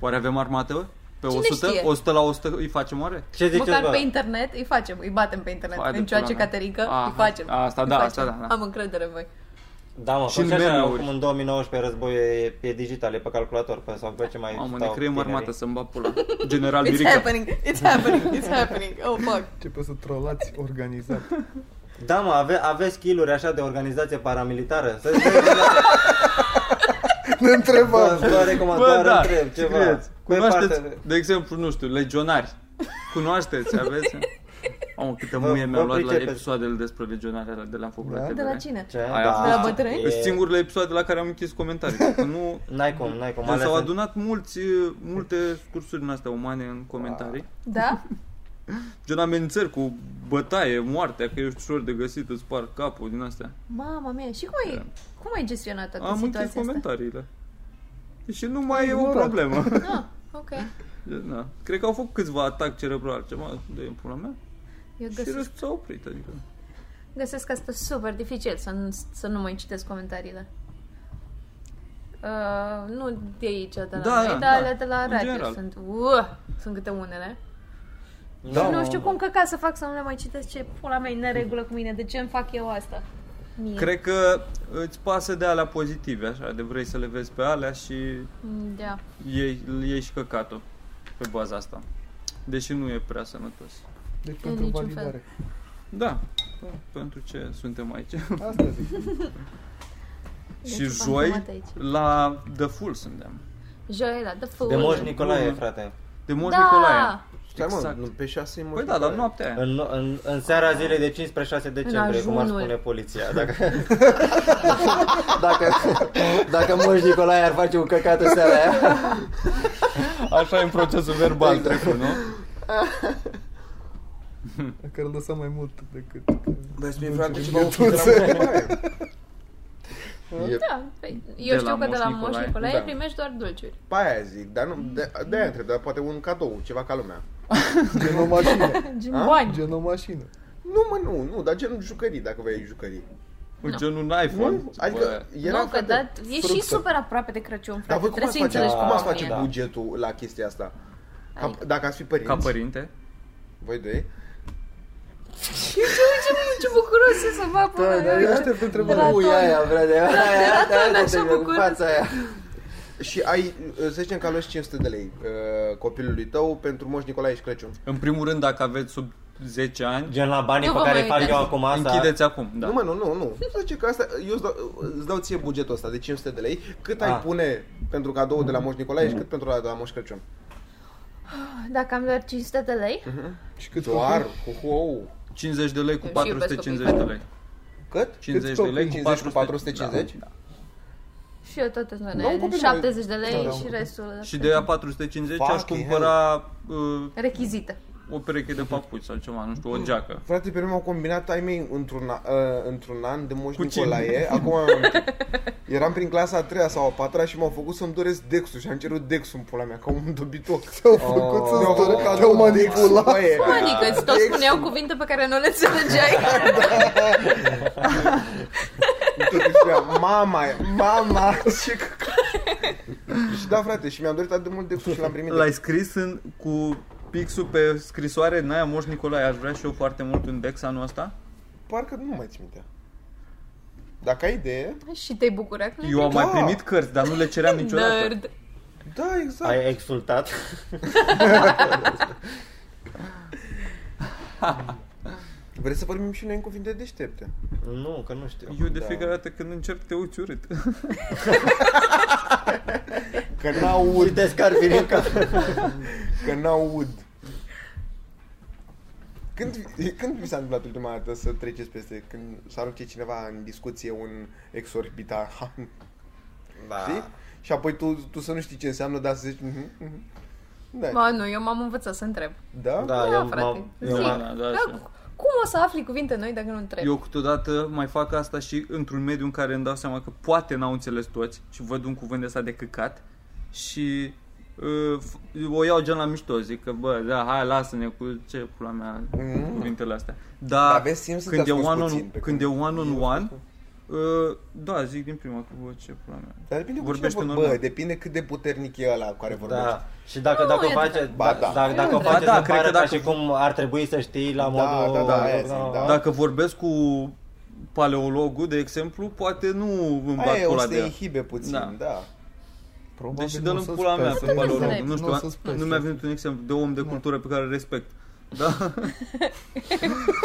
Oare avem armată? Pe Cine 100? știe? 100 la 100 îi facem oare? Ce ziceți, Măcar bă? pe internet îi facem, îi batem pe internet. Hai de În ceea ce pula mea. Caterinca, Ah, îi facem. asta Îi da, facem. asta da, da. Am încredere în voi. Da, mă, Și și în așa, meme-uri. acum în 2019 războiul e, e digital, e pe calculator, pe sau pe ce mai Mamă, ne stau creăm tinerii. armată să-mi bat pula. General It's Birica. happening, it's happening, it's happening. Oh, fuck. Începe să trolați organizat. Da, mă, ave, aveți skill-uri așa de organizație paramilitară? Să Ne întrebăm. vă, vă recomand, doar da, întreb ceva. scrieți. Pe Cunoașteți, partea- de exemplu, nu știu, legionari. Cunoașteți, aveți? Mamă, câte Vă- muie mi-au vă luat la pricepeți. episoadele despre legionari alea de la făcut Da? la De la TVR. cine? Ce? Aia a De la fost- bătrâni? Sunt singurele episoade la care am închis comentarii. Că nu, N-ai cum, n-ai cum. Gen, ales s-au în- adunat mulți, multe scursuri din astea umane în comentarii. Da? Gen amenințări cu bătaie, moartea, că ești ușor de găsit, îți spar capul din astea. Mama mea, și cum ai, cum ai gestionat toată Am închis situația asta? comentariile. Și nu mai e o ignorat. problemă. Ah, ok. Da. Cred că au făcut câțiva atac cerebral, ceva de în pula mea. Eu Și găsesc, restul s-au oprit, adică. găsesc asta super dificil să nu, să nu mai citesc comentariile. Uh, nu de aici, de la Da, noi, da, dar da. alea de la În radio general. sunt, uh, sunt câte unele. Da, și nu mă. știu cum căca să fac să nu le mai citesc ce pula mea e în neregulă cu mine, de ce îmi fac eu asta? Mie. Cred că îți pasă de alea pozitive, așa, de vrei să le vezi pe alea și Mm, Da. iei, iei și căcatul pe baza asta. Deși nu e prea sănătos. Deci În pentru niciun validare. Da, da, pentru ce suntem aici. Asta zic. și Deci, joi bancomat aici. la The Full suntem. Joi la The Fool. De Moș Nicolae, Bun. frate. De Moș Da! Nicolae. Stai mă, Exact. nu, pe 6 e Păi da, la noaptea aia. În, în, în seara zilei de 5 spre 6 decembrie, cum ar ajunul. spune poliția. Dacă, dacă, dacă Moș Nicolae ar face un căcat în seara aia. Așa e în procesul verbal Exact. trecut, nu? Dacă îl lăsăm mai mult decât... Vezi, mi-e Nu frate știu, ceva ok de la ghetuțe. Moș Nicolae. E- Da, păi, eu De știu la că de Moș la Nicolae, Moș Nicolae da. primești doar dulciuri. Pe aia zic, dar nu, de, de aia întreb, dar poate un cadou, ceva ca lumea. Gen o mașină. Gen A? bani. Gen o mașină. Nu, mă, nu, nu, dar gen jucării, dacă vrei jucării. Cu genul un iPhone. Nu? Adică era, nu, că frate, da, e și fructă. super aproape de Crăciun, Dar frate. voi cum Trebuie ați să face, înțelegi cum cum ați am face mie. bugetul la chestia asta? Ca, Adică- dacă ați fi părinți, Ca părinte. voi doi, Ce, ce, ce bucuros e să mă pula Da, dar eu mea. aștept De întrebarea. la Ui, ton. aia, frate. Aia, aia, ton, aia, așa aia, cu bucuros. fața aia. Și ai, să zicem că aloși 500 de lei uh, copilului tău pentru Moș Nicolae și Crăciun. În primul rând, dacă aveți sub 10 ani, Gen la banii Nu pe vă care mai îi fac uitați. eu acum asta. închideți acum. Da. Nu, mă, nu, nu, nu. Să zice că asta, eu îți dau, îți dau ție bugetul ăsta de 500 de lei, cât ai Ah. pune pentru cadou de la Moș Nicolae și cât pentru la de la Moș Crăciun. Dacă am doar 500 de lei, Și cât Doar, ho, ho. 50 de lei cu Eu și iubesc 450 de lei. Cât? 50 Cât de lei cu 50 cu 450. 450? Da. Și eu tot în Nu, zona aia, copil, 70 de lei Da, da, și da. restul Și de aia 450 aș Fucking cumpăra uh, rechizită. o pereche de papuci sau ceva, nu știu, o geacă. Frate, pe mine au combinat ai mei într-un, a- uh, într-un an de Moș Cu cine? Nicolae. Acum am Eram prin clasa a treia sau a patra și m-au făcut să-mi doresc Dexul și am cerut Dexul în pula mea, ca un dobitoc. Te-au făcut Mi-au să-ți făcut dorești, cadou. te-au manipulat. Băie, Adică îți tot Dexul. spuneau cuvinte pe care nu le înțelegeai. Tot îi spunea, mama, mama, ce Și da, frate, și mi-am dorit atât de mult Dexul și l-am primit. L-ai scris în, cu pixul pe scrisoare în aia Moș Nicolae, aș vrea și eu foarte mult un Dex anul ăsta? Parcă nu mai țin minte. Dacă ai idee, și te-ai bucurat că Eu am mai Da. primit cărți, dar nu le ceream niciodată. Nerd. da, exact. Ai exultat? Vreți să vorbim și noi în cuvinte deștepte? Nu, că nu știu. Eu de Da. fiecare dată când încerc te uiți urât. Că n-aud, Uite, Scarpirinca. că n-aud. Când, când vi s-a întâmplat ultima dată să treceți peste, când să arunce cineva în discuție un exorbitant, Da. știi? Și apoi tu, tu să nu știi ce înseamnă, dar să zici, mhm, mhm. Da, Ba, nu, eu m-am învățat să întreb. da? Da, Da, eu frate. m-am... Zi. Eu Da, m-am... da, da, Dar așa. Cum o să afli cuvinte noi dacă nu întrebi? Eu câteodată mai fac asta și într-un mediu în care îmi dau seama că poate n-au înțeles toți și văd un cuvânt de ăsta de căcat și uh, f- o iau gen la mișto, zic că bă, da, hai lasă-ne cu ce pula mea Mhm. cuvintele astea. Dar Dar aveți timp să te când, e asculți one on, puțin, pe când e când- one on eu one, ascult. Uh, da, zic din prima că bă, ce pula mea. Dar depinde cu Vorbește cine vor- normal. Bă, depinde cât de puternic e ăla cu care vorbești. Da. Și dacă, Nu, dacă o e face, adevărat. Ba, da, da. dacă, dacă o Ba, face, da, se cred pare că ca dacă- și cum ar trebui să știi la Da, modul... da, da, aia zic, da. Dacă vorbesc cu paleologul, de exemplu, poate nu îmi Aia bat e, o pula să de te ea. inhibe puțin, Da. da. Probabil Deși nu dă o în să-ți pula mea pese. pe paleolog. înțeleg. Nu Nu o știu, să-ți pese. nu mi-a venit un exemplu de om de cultură pe care îl respect. Da?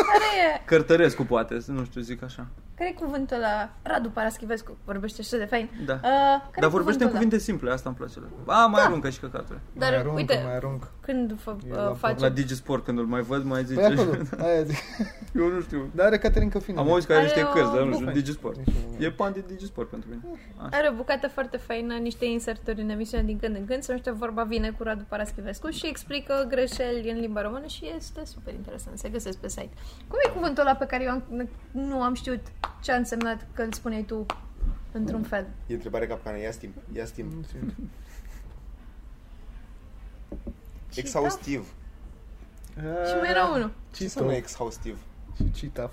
Care e, Cărtărescu poate, să nu știu, zic așa. care e cuvântul ăla? Radu Paraschivescu vorbește așa de fain. Da. Uh, care Dar vorbește în cuvântul ăla? cuvinte simple, asta îmi place. A, mai aruncă și căcaturi. Dar mai aruncă, uite, mai arunc. Când fă, E uh, la- face... La Digisport, când îl mai văd, mai zice... Păi acolo, aia zic. Eu nu știu. Dar are Caterin Căfine. Am auzit că are Are niște o- cărți, dar nu știu, Fain. Digisport. Nici nu- E pan de Digisport pentru mine. Așa. Are o bucată foarte faină, niște inserturi în emisiune din când în când, se numește Vorba vine cu Radu Paraschivescu și explică greșeli în limba română și este super interesant, se găsesc pe site. Cum e cuvântul ăla pe care eu am, nu am știut ce a însemnat că îl spuneai tu într-un fel? E întrebare capcană, ia timp, ia timp. Exhaustiv. Și mai era unul. Ce înseamnă exhaustiv? Și citaf.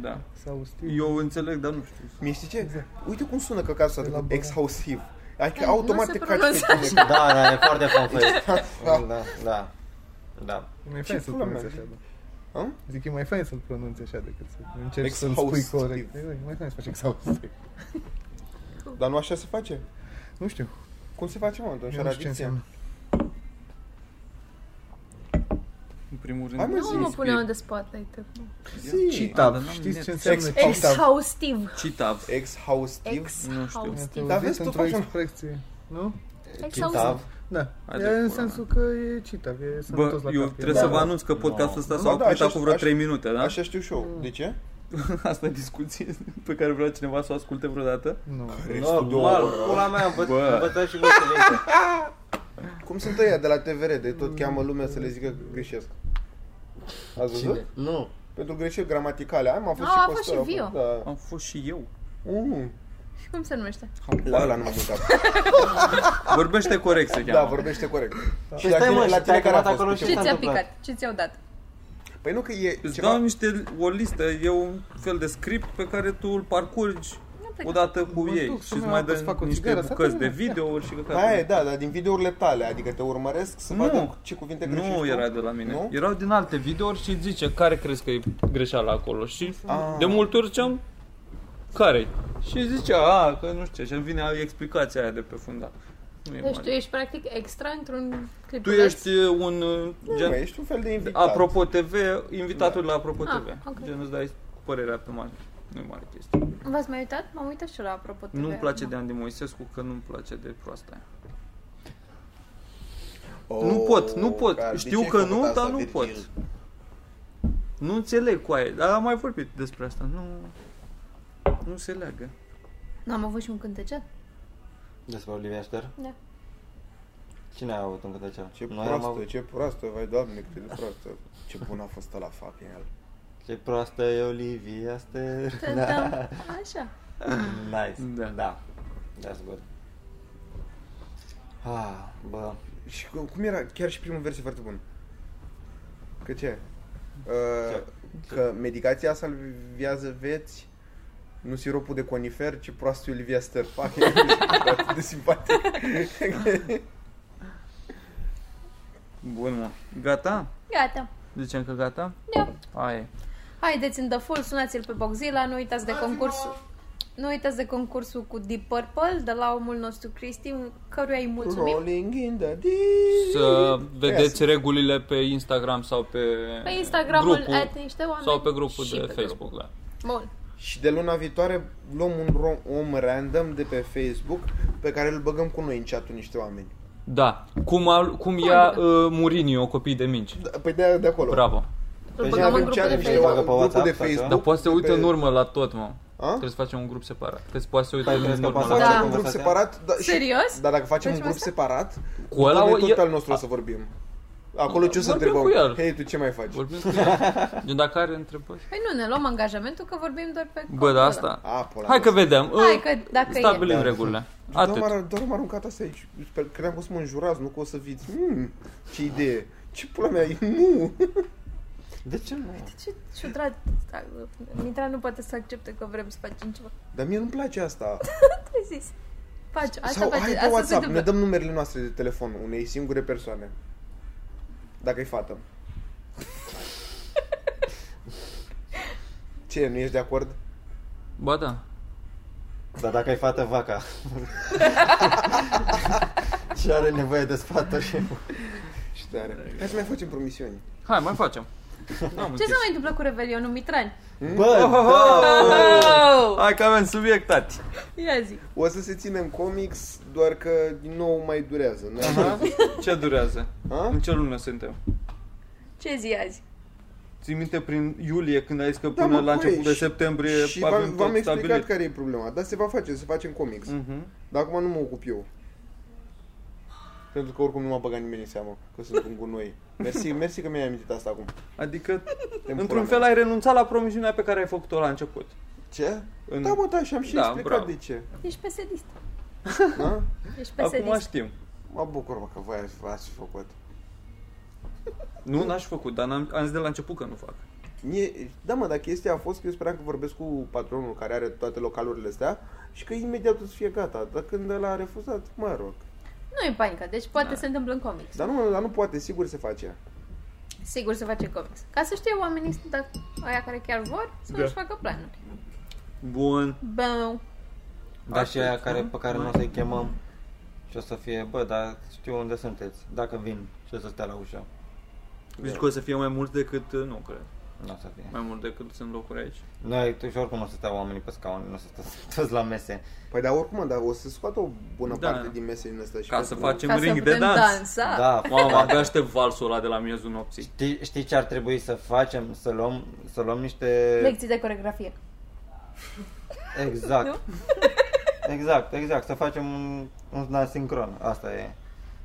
Da. Sau stiu. Eu înțeleg, dar nu știu. Mie știi ce? Uite cum sună căcatul ăsta de Elaborat. exhaustiv. Adică Nu automat se te caci pe pronunță tine. Da, da, e foarte fanfest. Da, da. Da. E mai Ce fain să-l pula pronunți mea? așa, da. Hă? Zic, e mai fain să-l pronunți așa decât să încerci să-l Exhaustiv. spui corect. E, e mai fain să faci exhaustiv. Dar nu așa se face? Nu știu. Cum se face, mă, atunci? Eu nu știu ce Radicție? înseamnă. În primul rând... Hai, mă, Nu mă zi, puneau de spotlight acum. Zi. Citav. Da, dar n-am Știți net. ce înseamnă Ex- citav? Exhaustiv. Citav. Exhaustiv? Nu știu. Te Exhaustiv. Dar auzit vezi, tu într-o faci un- expresie. Nu? Exhaustiv. Da. Hai de E în pula sensul că e citav. E Bă, sănătos la eu cap. trebuie Da, să da. vă anunț că podcastul ăsta Da, s-a da, oprit așa- acum vreo așa- 3 minute, da? Așa știu și eu. De ce? Asta e discuție pe care vrea cineva să o asculte vreodată? Nu. Restul de o Normal, oră. pula mea, învăț, Bă. învățați și voi să le Cum sunt ăia de la TVR, de tot cheamă lumea să le zică că greșesc. Ați văzut? Cine? Nu. Pentru greșeli gramaticale. Am fost Ah, și a pe fost ăsta, și Vio. Da. Am fost și eu. Mm. Și cum se numește? La ăla nu m-am uitat. Vorbește corect se Da, cheamă. vorbește corect. Și Păi la stai, tine, mă, la și tine te-ai care a chemat fost? acolo Cu și- ce? Ce s-a ți-a întâmplat? picat? Ce ți-au dat? Păi nu că e Îți ceva... dau niște, o listă, e un fel de script pe care tu îl parcurgi odată cu Mă ei duc și să îți mă mai apuc dă să fac o niște țigară, s-a bucăți de terminat. videouri și că Aia e, da, dar din videourile tale, adică te urmăresc să Nu. vadă ce cuvinte greșești Nu tu? era de la mine. Nu? Erau din alte videouri și îți zice care crezi că e greșeala acolo. Și Ah. de multe ori ziceam care Și zicea, a, că nu știu ce, și îmi vine explicația aia de pe fundal. Nu e Deci tu mare. ești practic extra într-un clip. Tu ești uh, un uh, Nu, gen mă, ești un fel de invitat. Apropo TV, invitatul la Apropo Ah, TV. ok. Gen îți dai părerea pe mare. Nu e mare chestie. V-ați mai uitat? M-am uitat și eu la apropo TV. Nu-mi place de acum. Andy Moisescu, că nu-mi place de proasta aia. Nu pot, nu pot. God, de Știu ce ai că făcut nu, asta, dar nu Virgil? pot. Nu înțeleg cu aia, dar am mai vorbit despre asta. Nu, nu se leagă. N-am avut și un cântecel? Despre Olivia Șter? Da. Cine a avut un cântecel? Ce Noi am proastă, avut... ce proastă, vai doamne, cât de proastă. Ce bun a fost la fucking hell. Ce proastă e Olivia Șter. Da. Așa. Nice. Da. Da. That's good. Ah, bă. Și cum cum era? Chiar și primul vers e foarte bun. Că ce? Uh, că medicația salvează vieți, nu siropul de conifer, ci proastă e Olivia Ster. Fuck, e atât de simpatic. Bun, mă. Gata? Gata. Zicem că gata? Da. Aia e. Haideți în The Full, sunați-l pe Boxila, nu uitați de concursul. Nu uitați de concursul cu Deep Purple de la omul nostru Cristi, căruia îi mulțumim. Rolling in the deep. Să vedeți regulile pe Instagram sau pe, Pe Instagramul grupul, at niște oameni sau pe grupul și de pe Facebook. Da. Bun. Și de luna viitoare luăm un ro- om random de pe Facebook pe care îl băgăm cu noi în chatul niște oameni. Da. Cum, a, cum ia uh, Mourinho copii de minci. Da, păi de, de acolo. Bravo. Îl Deci băgăm în avem grupul chat de de Facebook. Facebook. Bagă pe grupul de WhatsApp, Facebook. Dar poate se uită pe- în urmă la tot, mă. A? Trebuie să facem un grup separat. Trebuie să poate să uită Păi, în crezi că urmă poate la să Facem Da. un grup Conversația? separat, da, și- Serios? Dar dacă facem un Facem grup asta? separat, Cu ăla tot, o- noi tot e- al nostru o să vorbim. Acolo ce o să Vorbim întrebăm? cu el. Hei, tu ce mai faci? Vorbim cu el. Gen, dacă are întrebări. Păi nu, ne luăm angajamentul că vorbim doar pe Bă, codul da, ăla. asta. A, pola Hai că noastră. vedem. Hai Uh, că dacă Stabilim e. regulile. Doar Atât. m-a, doar m-a aruncat asta aici. Sper, credeam că o să mă înjurați, nu că o să fiți. Mm, ce idee. Ce pula mea, nu. De ce nu? Ce ciudat. Mitra nu poate să accepte că vrem să facem ceva. Dar mie nu-mi place asta. Ce zis? Faci, asta Sau face, hai pe asta se WhatsApp, ne întâmplă. dăm numerele noastre de telefon unei singure persoane. Dacă e fată. Ce, nu ești de acord? Ba da. Dar dacă ai fată, vaca. și are nevoie de sfaturi. Și tare. Hai să mai facem promisiuni. Hai, mai facem. N-am Ce se mai întâmplă cu Revelionul Mitran? Bă, da! Oh! Hai că avem subiect, tati. Ia zi. O să se țină în comics, doar că din nou mai durează. Nu? Aha. Ce durează? Ha? În ce lună suntem? Ce zi azi? Ții minte prin iulie când ai zis că Da, până mă, la păi, început de și- septembrie Și avem v-am, tot v-am explicat stabilit. care e problema. Dar se va face, se face în comics. Mhm. Dar acum nu mă ocup eu. Pentru că oricum nu m-a băgat nimeni în seamă că sunt un gunoi. Mersi, mersi că mi-ai amintit asta acum. Adică, Te-mi într-un pula fel, mea. ai renunțat la promisiunea pe care ai făcut-o la început. Ce? În- Da, mă, da, și am și Da, explicat bravo. de ce. Ești pesedist. Da? Ești Acum pesedist. știm. Mă bucur, mă, că voi ați, ați făcut. Nu, n-aș făcut, dar n-am, am zis de la început că nu fac. Mie, da, mă, dar chestia a fost că eu speram că vorbesc cu patronul care are toate localurile astea și că imediat o să fie gata. Dar când ăla a refuzat, mă rog. Nu e panică, deci poate se întâmplă în comics. Dar nu, dar nu poate, sigur se face. Sigur se face comics. Ca să știe oamenii dacă aia care chiar vor să Da. nu-și facă planuri. Bun. Bun. Dar și Atât, aia care, nu? pe care nu o să-i chemăm și o să fie, bă, dar știu unde sunteți. Dacă vin și o să stea la ușă. Zici că o să fie mai mult decât, uh, nu cred, Nu o să fie. mai mult decât sunt locuri aici. Noi, tu și oricum o să stea oamenii pe scaune, nu o să stea toți la mese. Păi dar oricum, dar o să scoată o bună Da. parte din mese din ăsta și Ca să pentru- facem Ca să ring de putem dans. dansa. Da, Mamă, abia aștept valsul ăla de la miezul nopții. Știi, știi ce ar trebui să facem? Să luăm, să luăm niște... Lecții de coregrafie. Exact. exact, exact. Să facem un, un dans sincron. Asta e.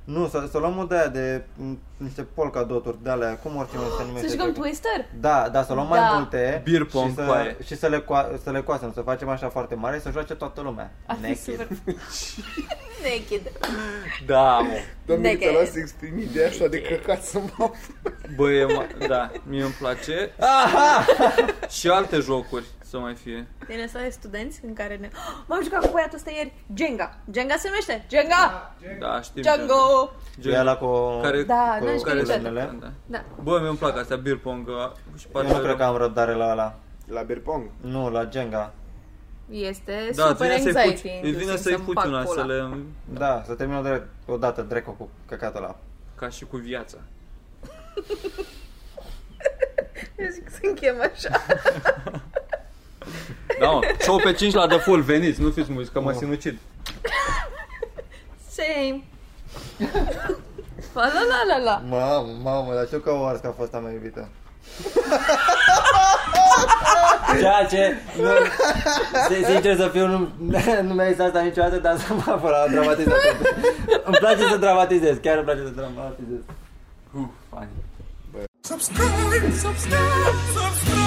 Nu, să, să luăm o de aia de m, niște polka doturi de alea, cum oricine se numește. Să jucăm cred că- Twister? Da, da, să luăm mai Da. multe Beer pong și, cu să, aia. și să, le coa- să le coasem, să facem așa foarte mare, să joace toată lumea. Ar fi Naked. super. Naked. Da, mă. Doamne, Naked. te las să exprimi ideea așa de căcat să mă Bă, e ma- da, mie îmi place. și alte jocuri să mai fie. Din asta de studenți în care ne... Oh, M-am jucat cu băiatul ăsta ieri. Jenga. Jenga se numește. Jenga! Da, știm. Django! E ăla cu... Care, Da, cu n-am știut niciodată. crenele. Da. Da. Bă, mi-mi plac astea, beer pong uh, și Eu nu cred că am răbdare la ăla. La Berpong. Nu, la Jenga. Este Da, super îți vine să-i anxiety. puci, îți inclusiv vine să-i să-mi puci fac una, pula. să le... Da, să termină de, odată Draco cu căcatul ăla. Ca și cu viața. Eu zic să închem așa. Da, mă, show pe 5 la The Full, veniți, nu fiți mulți, că mă sinucid. Same. La la la la la. Mamă, mamă, dar știu că o ars că a fost a mea iubită. Ceea ce, nu, sin- sincer să fiu, nu, nu mi-a zis asta niciodată, dar să mă apăr la dramatizat. îmi place să dramatizez, chiar îmi place să dramatizez. Uf, funny. Subscribe, subscribe, subscribe.